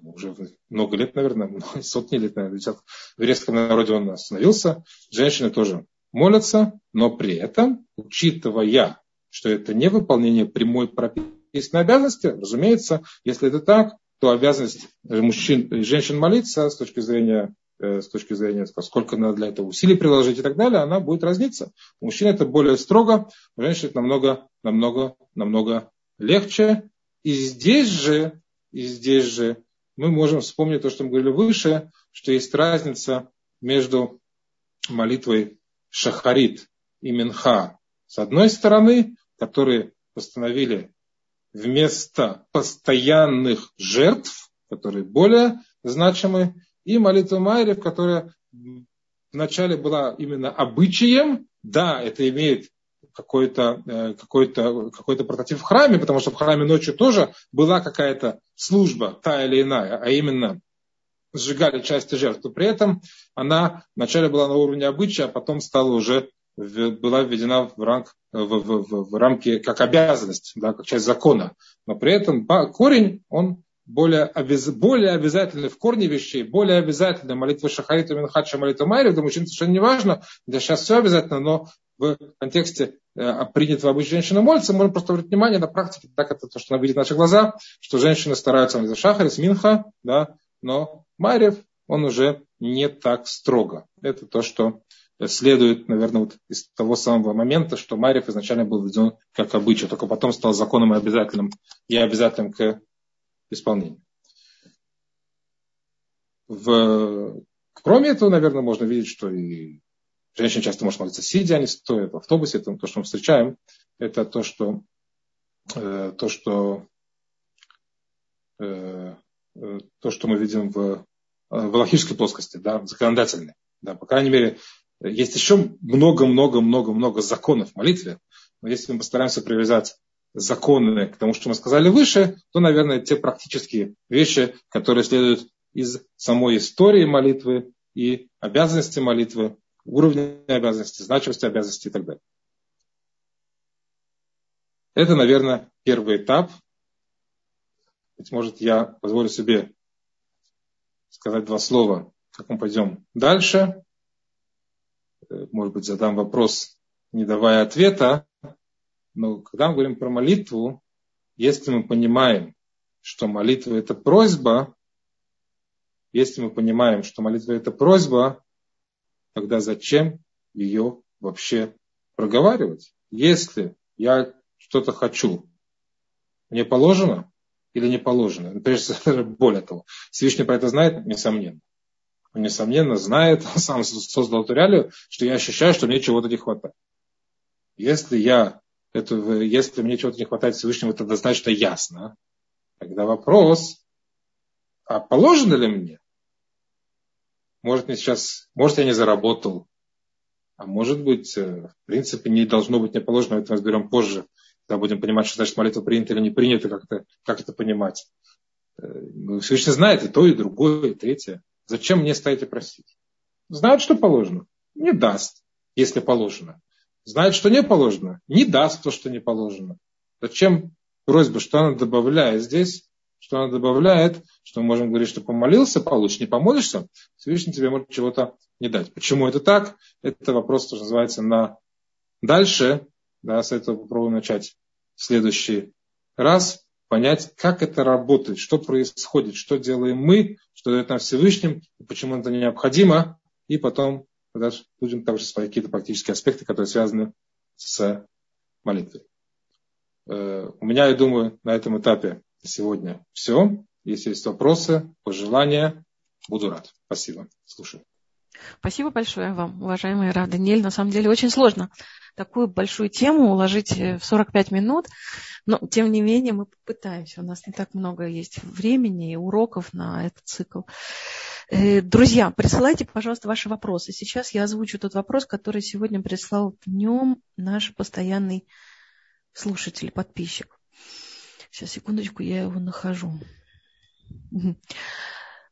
уже много лет, наверное, сотни лет, наверное, в еврейском народе он остановился. Женщины тоже молятся, но при этом, учитывая, что это не выполнение прямой прописанной обязанности, разумеется, если это так, то обязанность мужчин и женщин молиться с точки зрения э, с точки зрения, сколько надо для этого усилий приложить и так далее, она будет разниться. У мужчин это более строго, у женщин это намного, намного, намного легче. И здесь же, и здесь же мы можем вспомнить то, что мы говорили выше, что есть разница между молитвой Шахарит и Минха. С одной стороны, которые постановили вместо постоянных жертв, которые более значимы, и молитва Майрев, которая вначале была именно обычаем, да, это имеет какой-то э, какой -то, какой -то прототип в храме, потому что в храме ночью тоже была какая-то служба, та или иная, а именно сжигали части жертв. Но при этом она вначале была на уровне обычая, а потом стала уже была введена в, ранг, в, в, в, в рамки как обязанность, да, как часть закона. Но при этом корень, он более, обяз, более обязательный в корне вещей, более обязательный молитва Шахарита Минхача, молитва Майри, для мужчин совершенно не важно, для сейчас все обязательно, но в контексте э, принятого обычно женщины молится, можно просто обратить внимание на практике, так это то, что она видит наши глаза, что женщины стараются молиться Шахарис, Минха, да, но Майрев, он уже не так строго. Это то, что следует, наверное, вот из того самого момента, что Марьев изначально был введен как обычай, только потом стал законом и обязательным, и обязательным к исполнению. В... Кроме этого, наверное, можно видеть, что и женщина часто может молиться сидя, а не стоя в автобусе. Это то, что мы встречаем. Это то, что, э, то, что, э, э то, что мы видим в, э, в логической плоскости, да, законодательной. Да, по крайней мере, есть еще много-много-много-много законов в молитве, но если мы постараемся привязать законы к тому, что мы сказали выше, то, наверное, те практические вещи, которые следуют из самой истории молитвы и обязанности молитвы, уровня обязанности, значимости обязанности и так далее. Это, наверное, первый этап. Быть может, я позволю себе сказать два слова, как мы пойдем дальше. Э, может быть, задам вопрос, не давая ответа, но когда мы говорим про молитву, если мы понимаем, что молитва это просьба, если мы понимаем, что молитва это просьба, тогда зачем ее вообще проговаривать? Если я что-то хочу, мне положено или не положено? Прежде более того, Всевышний про это знает, несомненно он, несомненно, знает, он сам создал эту реалию, что я ощущаю, что мне чего-то не хватает. Если я, это, если мне чего-то не хватает Всевышнего, это достаточно ясно. Тогда вопрос, а положено ли мне? Может, мне сейчас, может, я не заработал, а может быть, э, в принципе, не должно быть не положено, это разберем позже, когда будем понимать, что значит молитва принята или не принята, как это, как это понимать. Э, ну, Всевышний знает и то, и другое, и третье. Зачем мне стоять и просить? Знает, что положено. Не даст, если положено. Знает, что не положено. Не даст то, что не положено. Зачем просьба, что она добавляет здесь? Что она добавляет, что мы можем говорить, что помолился, получишь, не помолишься, Всевышний тебе может чего-то не дать. Почему это так? Это вопрос, что называется, на дальше. Да, с этого попробуем начать в следующий раз понять, как это работает, что происходит, что делаем мы, что дает нам Всевышним, почему это необходимо, и потом будем также смотреть какие-то практические аспекты, которые связаны с молитвой. Э, у меня, я думаю, на этом этапе сегодня все. Если есть вопросы, пожелания, буду рад. Спасибо. Слушаю. Спасибо большое вам, уважаемый Рав Даниэль. На самом деле очень сложно такую большую тему уложить э, в 45 минут, но тем не менее мы попытаемся. У нас не так много есть времени и уроков на этот цикл. Э, друзья, присылайте, пожалуйста, ваши вопросы. Сейчас я озвучу тот вопрос, который сегодня прислал днем наш постоянный слушатель, подписчик. Сейчас, секундочку, я его нахожу.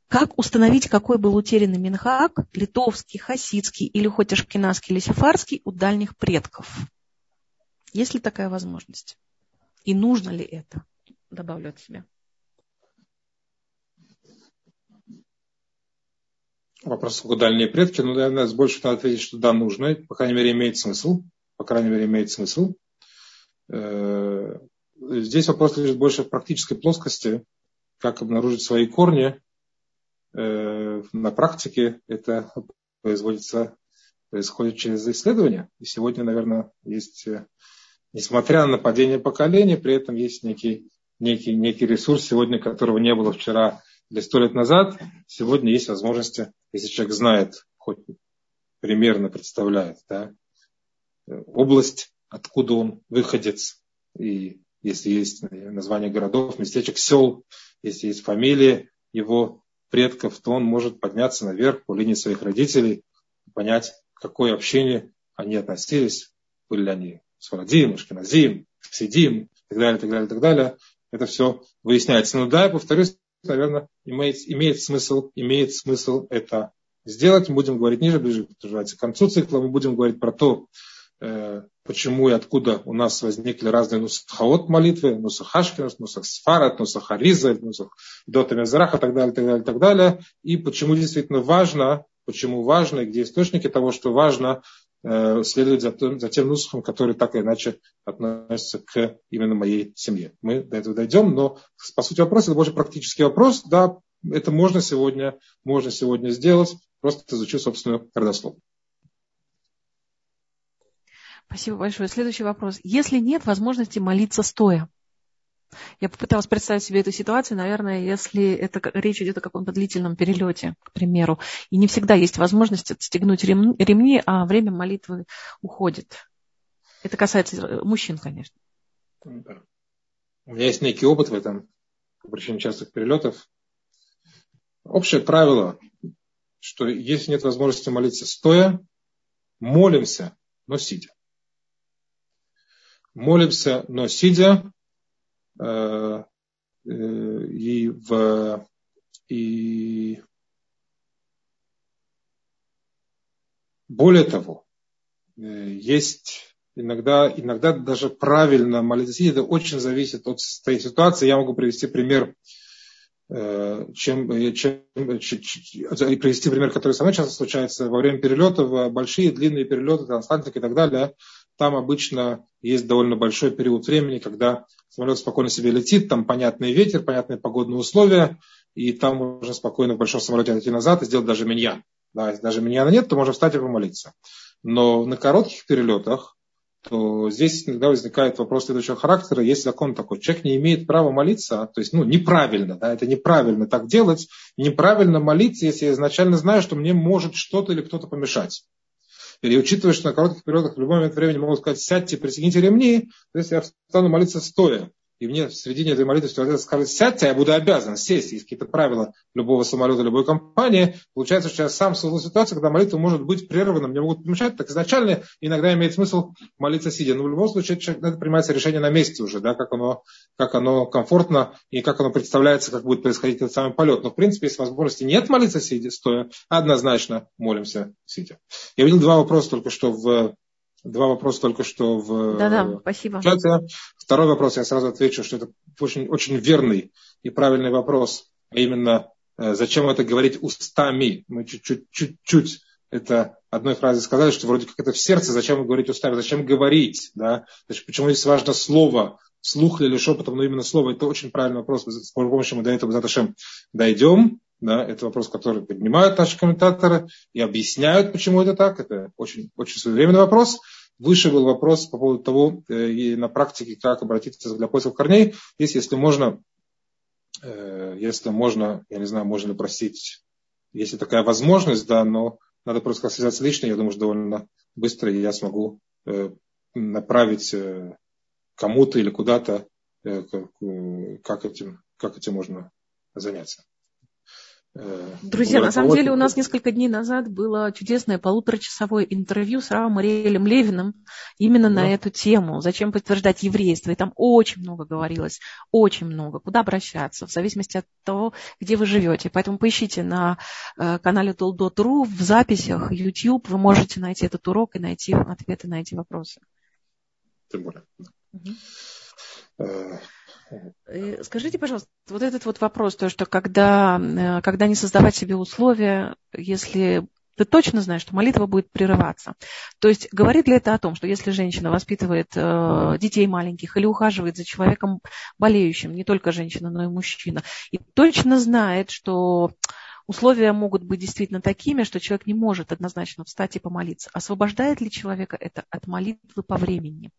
Как установить, какой был утерянный Минхак, литовский, хасидский или хоть ашкенадский или сефарский у дальних предков? Есть ли такая возможность? И нужно ли это? Добавлю от себя. Вопрос, сколько дальние предки. Ну, наверное, больше надо ответить, что да, нужно. По крайней мере, имеет смысл. По крайней мере, имеет смысл. Э, здесь вопрос лежит больше в практической плоскости, как обнаружить свои корни э, на практике это производится, происходит через исследования. И сегодня, наверное, есть, э, несмотря на падение поколения, при этом есть некий, некий, некий ресурс сегодня, которого не было вчера или сто лет назад. Сегодня есть возможности, если человек знает, хоть примерно представляет, да, область, откуда он выходец, и если есть название городов, местечек, сел, если есть фамилия его предков, то он может подняться наверх по линии своих родителей, понять, к какое общение они относились, были ли они Сфарадим, Ашкеназим, Сидим, и так далее, так далее, так далее. Это все выясняется. Но да, я повторюсь, наверное, имеет, имеет смысл, имеет смысл это сделать. Мы будем говорить ниже, ближе к концу цикла, мы будем говорить про то, почему и откуда у нас возникли разные нусахаот молитвы, нусах Ашкинас, нусах Сфарат, нусах Ариза, нусах Дота Мезраха, так далее, так далее, так далее. И почему действительно важно, почему важно, и где источники того, что важно э, следовать за, за тем нусахом, который так или иначе относится к именно моей семье. Мы до этого дойдем, но по сути вопрос, это больше практический вопрос. Да, это можно сегодня, можно сегодня сделать, просто изучив собственную родословную. Спасибо большое. Следующий вопрос. Если нет возможности молиться стоя, я попыталась представить себе эту ситуацию, наверное, если это речь идет о каком-то длительном перелете, к примеру, и не всегда есть возможность отстегнуть ремни, а время молитвы уходит. Это касается э, мужчин, конечно. Да. У меня есть некий опыт в этом, по причине частых перелетов. Общее правило, что если нет возможности молиться стоя, молимся, но сидя молимся, но сидя, э, э, и в и более того, э, есть иногда, иногда даже правильно молиться. Это очень зависит от той ситуации. Я могу привести пример, чем, чем, привести пример, который со мной часто случается во время перелетов, большие длинные перелеты, трансатлантик и так далее там обычно есть довольно большой период времени, когда самолет спокойно себе летит, там понятный ветер, понятные погодные условия, и там можно спокойно в большом самолете отойти назад и сделать даже миньян. Да, если даже миньяна нет, то можно встать и помолиться. Но на коротких перелетах, то здесь иногда возникает вопрос следующего характера. Есть закон такой, человек не имеет права молиться, то есть ну, неправильно, да, это неправильно так делать, неправильно молиться, если я изначально знаю, что мне может что-то или кто-то помешать. И учитывая, что на коротких периодах в любой момент времени могут сказать, сядьте, пристегните ремни, то есть я стану молиться стоя и мне в середине этой молитвы человек скажет, сядьте, я буду обязан сесть. Есть какие-то правила любого самолета, любой компании. Получается, что я сам создал ситуацию, когда молитва может быть прервана, мне могут помешать. Так изначально иногда имеет смысл молиться сидя. Но в любом случае человек, надо принимать решение на месте уже, да, как оно, как оно комфортно и как оно представляется, как будет происходить этот самый полет. Но в принципе, если возможности нет молиться сидя, стоя, однозначно молимся сидя. Я видел два вопроса только что в Два вопроса только что в Да-да, спасибо. чате. Второй вопрос, я сразу отвечу, что это очень, очень верный и правильный вопрос. А именно, э, зачем это говорить устами? Мы чуть-чуть это одной фразой сказали, что вроде как это в сердце, зачем говорить устами, зачем говорить, да? Значит, почему здесь важно слово, слух или шепотом, но именно слово, это очень правильный вопрос, с помощью мы до этого, Заташем, дойдем, да, это вопрос, который поднимают наши комментаторы и объясняют, почему это так. Это очень, очень своевременный вопрос. Выше был вопрос по поводу того, э, и на практике, как обратиться для поиска корней. Здесь, если можно, э, если можно, я не знаю, можно ли просить, если такая возможность, да, но надо просто связаться лично, я думаю, что довольно быстро я смогу э, направить кому-то или куда-то, как этим, как этим можно заняться. Друзья, на самом деле у нас несколько дней назад было чудесное полуторачасовое интервью с Равом Ариэлем Левиным именно да. на эту тему. Зачем подтверждать еврейство? И там очень много говорилось, очень много. Куда обращаться, в зависимости от того, где вы живете. Поэтому поищите на э, канале Толдот.ру в записях YouTube. Вы можете найти этот урок и найти ответы на эти вопросы. Тем более. Угу. Э, скажите, пожалуйста, вот этот вот вопрос, то, что когда, э, когда не создавать себе условия, если ты точно знаешь, что молитва будет прерываться. То есть говорит ли это о том, что если женщина воспитывает э, детей маленьких или ухаживает за человеком болеющим, не только женщина, но и мужчина, и точно знает, что условия могут быть действительно такими, что человек не может однозначно встать и помолиться. Освобождает ли человека это от молитвы по времени?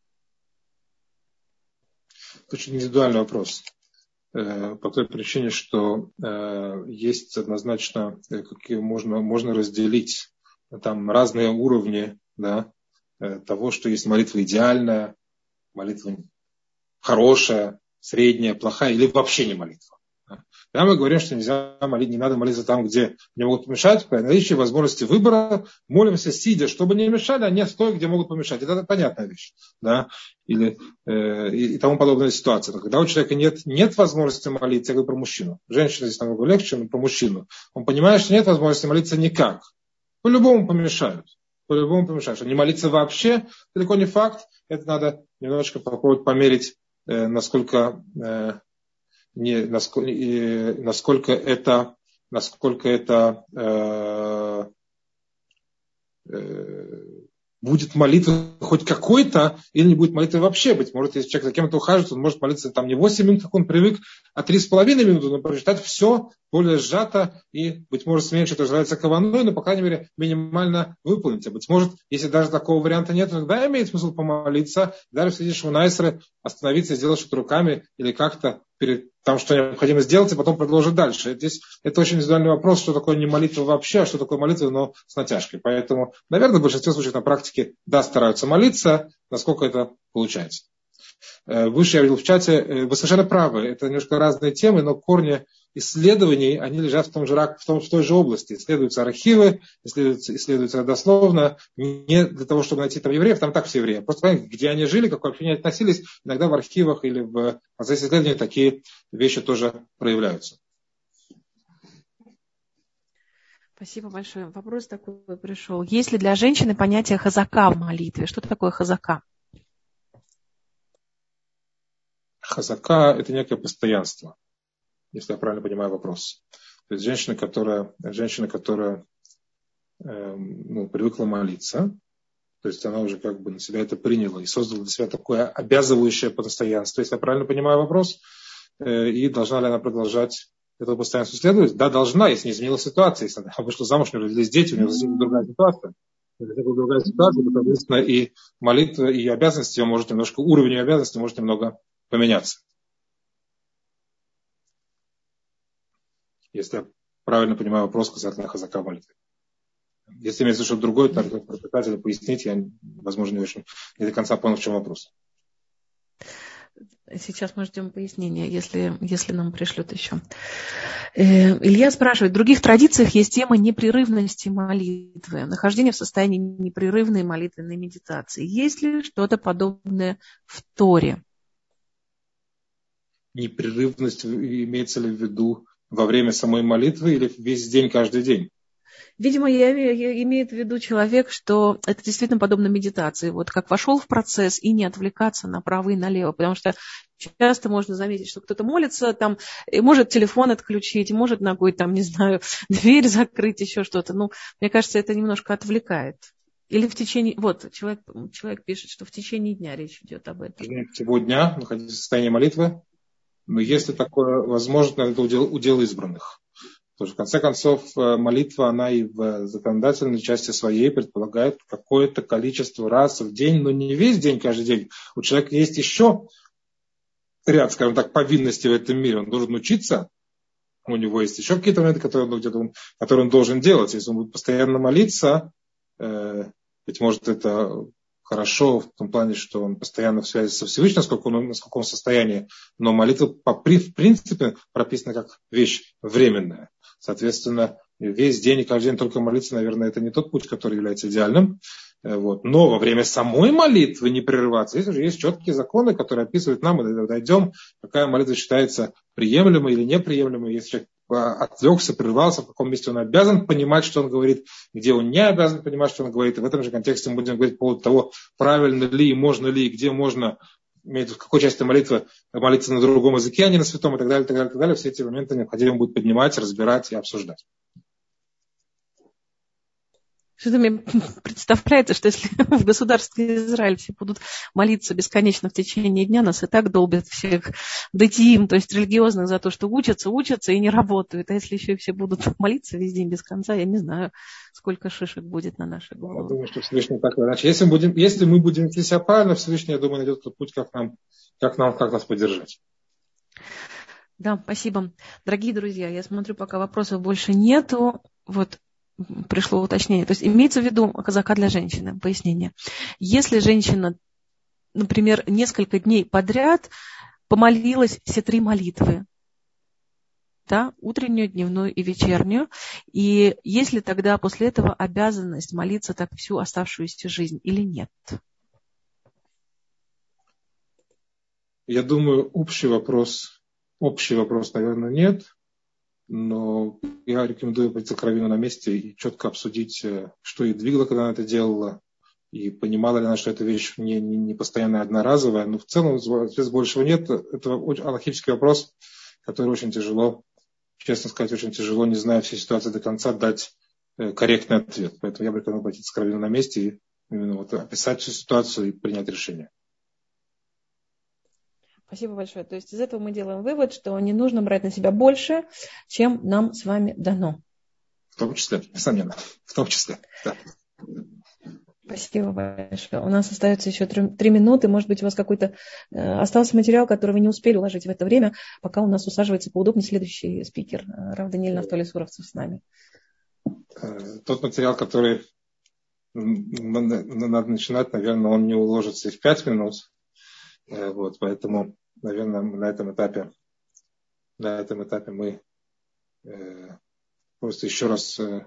Очень индивидуальный вопрос. Э, по той причине, что э, есть однозначно, э, какие можно, можно разделить там разные уровни да, того, что есть молитва идеальная, молитва хорошая, средняя, плохая или вообще не молитва. Да, мы говорим, что нельзя молить, не надо молиться там, где не могут помешать. При наличии возможности выбора молимся сидя, чтобы не мешали, а не стоя, где могут помешать. Это понятная вещь. Да? Или, э, и, и тому подобная ситуация. Но когда у человека нет, нет возможности молиться, я говорю про мужчину. Женщина здесь намного легче, но про мужчину. Он понимает, что нет возможности молиться никак. По-любому помешают. По-любому помешают. Не молиться вообще далеко не факт. Это надо немножко попробовать померить, э, насколько э, не, насколько, насколько это, насколько это э, э, будет молитва хоть какой-то, или не будет молитвы вообще быть. Может, если человек за кем-то ухаживает, он может молиться там не 8 минут, как он привык, а 3,5 минуты, но прочитать все более сжато и, быть может, меньше, то называется каваной, но, по крайней мере, минимально выполнить. А быть может, если даже такого варианта нет, тогда имеет смысл помолиться, даже в среди шмунайсеры остановиться, сделать что-то руками или как-то перед там, что необходимо сделать, и потом продолжить дальше. Здесь это очень индивидуальный вопрос, что такое не молитва вообще, а что такое молитва, но с натяжкой. Поэтому, наверное, в большинстве случаев на практике, да, стараются молиться, насколько это получается. Э, выше я видел в чате, э, вы совершенно правы, это немножко разные темы, но корни исследований, они лежат в, том же, в, том, в той же области. Исследуются архивы, исследуются, исследуются дословно, не для того, чтобы найти там евреев, там так все евреи. Просто понять, где они жили, как вообще они относились. Иногда в архивах или в процессе исследования такие вещи тоже проявляются. Спасибо большое. Вопрос такой пришел. Есть ли для женщины понятие хазака в молитве? Что такое хазака? Хазака – это некое постоянство если я правильно понимаю вопрос. То есть женщина, которая, женщина, которая э, ну, привыкла молиться, то есть она уже как бы на себя это приняла и создала для себя такое обязывающее постоянство, если я правильно понимаю вопрос, э, и должна ли она продолжать этого постоянства следовать? Да, должна, если не изменилась ситуация, если она вышла замуж, у нее родились дети, у нее возникла другая ситуация. Это другая ситуация, соответственно, и молитва, и обязанности, может немножко, уровень ее обязанности может немного поменяться. Если я правильно понимаю вопрос касательно хазака молитвы. Если имеется что-то другое, то пропитатель пояснить, я, возможно, не очень не до конца понял, в чем вопрос. Сейчас мы ждем пояснения, если, если нам пришлют еще. Э, Илья спрашивает, в других традициях есть тема непрерывности молитвы, нахождение в состоянии непрерывной молитвенной медитации. Есть ли что-то подобное в Торе? Непрерывность имеется ли в виду во время самой молитвы или весь день, каждый день? Видимо, я, я имеет в виду человек, что это действительно подобно медитации. Вот как вошел в процесс и не отвлекаться направо и налево. Потому что часто можно заметить, что кто-то молится, там, и может телефон отключить, может ногой, там, не знаю, дверь закрыть, еще что-то. Ну, мне кажется, это немножко отвлекает. Или в течение... Вот, человек, человек пишет, что в течение дня речь идет об этом. Всего дня находиться в состоянии молитвы? Но если такое возможно, это удел, удел избранных. Потому что, в конце концов, э, молитва, она и в законодательной части своей предполагает какое-то количество раз в день, но не весь день, каждый день. У человека есть еще ряд, скажем так, повинностей в этом мире. Он должен учиться, у него есть еще какие-то моменты, которые он, он, которые он должен делать. Если он будет постоянно молиться, э, быть может, это хорошо в том плане, что он постоянно в связи со Всевышним, насколько он, насколько он в состоянии, но молитва по, в принципе прописана как вещь временная. Соответственно, весь день и каждый день только молиться, наверное, это не тот путь, который является идеальным. Э, вот. Но во время самой молитвы не прерываться. Здесь уже есть четкие законы, которые описывают нам, мы дойдем, какая молитва считается приемлемой или неприемлемой. Если человек отвлекся, прервался, в каком месте он обязан понимать, что он говорит, где он не обязан понимать, что он говорит. И в этом же контексте мы будем говорить по поводу того, правильно ли, можно ли, где можно в какой части молитвы молиться на другом языке, а не на святом, и так далее, и так далее, и так далее. Все эти моменты необходимо будет поднимать, разбирать и обсуждать. Что-то мне представляется, что если в государстве Израиль все будут молиться бесконечно в течение дня, нас и так долбят всех датиим, то есть религиозных, за то, что учатся, учатся и не работают. А если еще и все будут молиться весь день без конца, я не знаю, сколько шишек будет на нашей голове. Я думаю, что Всевышний так иначе. Если мы будем, если мы будем вести себя правильно, Всевышний, я думаю, найдет тот путь, как нам, как нам, как нас поддержать. Да, спасибо. Дорогие друзья, я смотрю, пока вопросов больше нету. Вот пришло уточнение. То есть имеется в виду казака для женщины, пояснение. Если женщина, например, несколько дней подряд помолилась все три молитвы, да, утреннюю, дневную и вечернюю. И есть ли тогда после этого обязанность молиться так всю оставшуюся жизнь или нет? Я думаю, общий вопрос, общий вопрос, наверное, нет но я рекомендую быть закровенно на месте и четко обсудить, э, что ей двигало, когда она это делала, и понимала ли она, что эта вещь не, не, не постоянная, одноразовая. Но в целом здесь большего нет. Это очень аллахический вопрос, который очень тяжело, честно сказать, очень тяжело, не зная всей ситуации до конца, дать э, корректный ответ. Поэтому я бы рекомендую быть закровенно на месте и именно вот описать всю ситуацию и принять решение. Спасибо большое. То есть из этого мы делаем вывод, что не нужно брать на себя больше, чем нам с вами дано. В том числе, несомненно. В том числе, да. Спасибо большое. У нас остается еще три минуты. Может быть, у вас какой-то э, остался материал, который вы не успели уложить в это время, пока у нас усаживается поудобнее следующий спикер, э, Рав Даниэль Нафтоли Суровцев с нами. Э, тот материал, который надо начинать, наверное, он не уложится и в пять минут. Э, вот, поэтому, наверное, на этом этапе, на этом этапе мы э, просто еще раз э,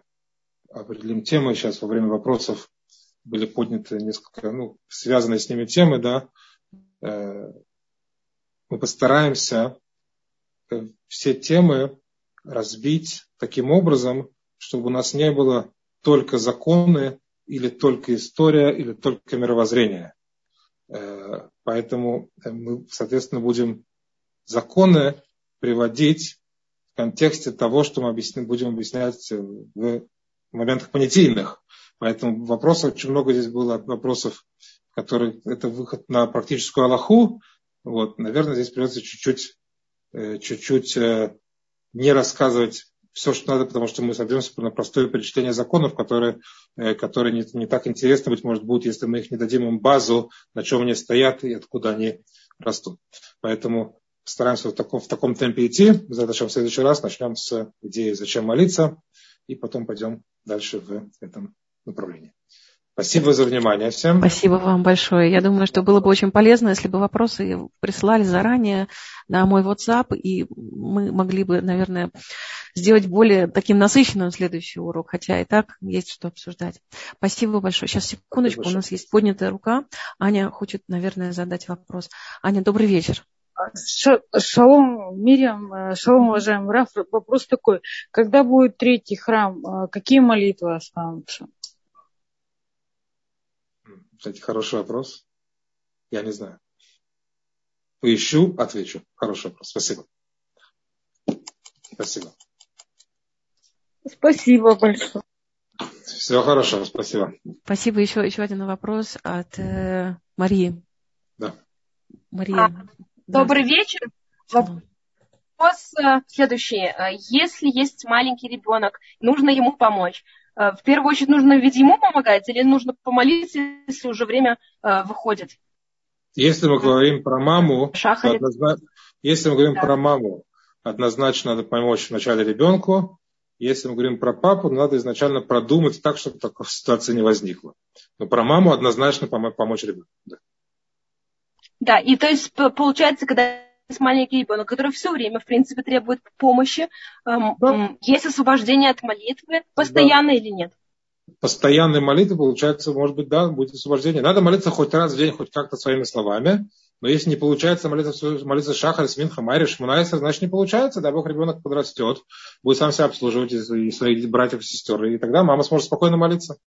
определим темы. Сейчас во время вопросов были подняты несколько, ну, связанные с ними темы, да. Э, мы постараемся э, все темы разбить таким образом, чтобы у нас не было только законы или только история или только мировоззрение. Э, поэтому э, мы, соответственно, будем законы приводить в контексте того, что мы объясни, будем объяснять в моментах понятийных. Поэтому вопросов очень много здесь было, вопросов, которые это выход на практическую Аллаху. Вот, наверное, здесь придется чуть-чуть, э, чуть-чуть не рассказывать все, что надо, потому что мы садимся на простое перечисление законов, которые, э, которые не, не так интересно, быть может, будут, если мы их не дадим им базу, на чем они стоят и откуда они растут. Поэтому стараемся в таком, в таком темпе идти. Зачем в следующий раз начнем с идеи «Зачем молиться?» и потом пойдем дальше в этом направлении. Спасибо за внимание всем. Спасибо вам большое. Я думаю, что было бы очень полезно, если бы вопросы прислали заранее на мой WhatsApp, и мы могли бы, наверное, сделать более таким насыщенным следующий урок, хотя и так есть что обсуждать. Спасибо большое. Сейчас, секундочку, у нас есть поднятая рука. Аня хочет, наверное, задать вопрос. Аня, добрый вечер. Шалом, Мирям, э, шалом, уважаемый Раф. Вопрос такой. Когда будет третий храм, э, какие молитвы останутся? Кстати, хороший вопрос. Я не знаю. Поищу, отвечу. Хороший вопрос. Спасибо. Спасибо. Спасибо большое. Всего хорошего, спасибо. Спасибо. Еще, еще один вопрос от э, Марии. Да. Мария. А, добрый вечер. Вопрос э, следующий. Э, если есть маленький ребенок, нужно ему помочь. Э, в первую очередь нужно ведь ему помогать или нужно помолиться, если уже время э, выходит? Если мы говорим про маму, однозначно, если мы говорим да. про маму, однозначно надо помочь вначале ребенку. Если мы говорим про папу, надо изначально продумать так, чтобы такой ситуации не возникло. Но про маму однозначно помочь ребенку. Да. да, и то есть получается, когда маленький ребенок, который все время, в принципе, требует помощи. Эм, да. Есть освобождение от молитвы постоянно да. или нет? Постоянной молитвы, получается, может быть, да, будет освобождение. Надо молиться хоть раз в день, хоть как-то своими словами. Но если не получается молиться, молиться Шахар, Сминха, Майри, Шмунайсер, значит не получается, дай Бог ребенок подрастет, будет сам себя обслуживать и своих братьев и сестер. И тогда мама сможет спокойно молиться.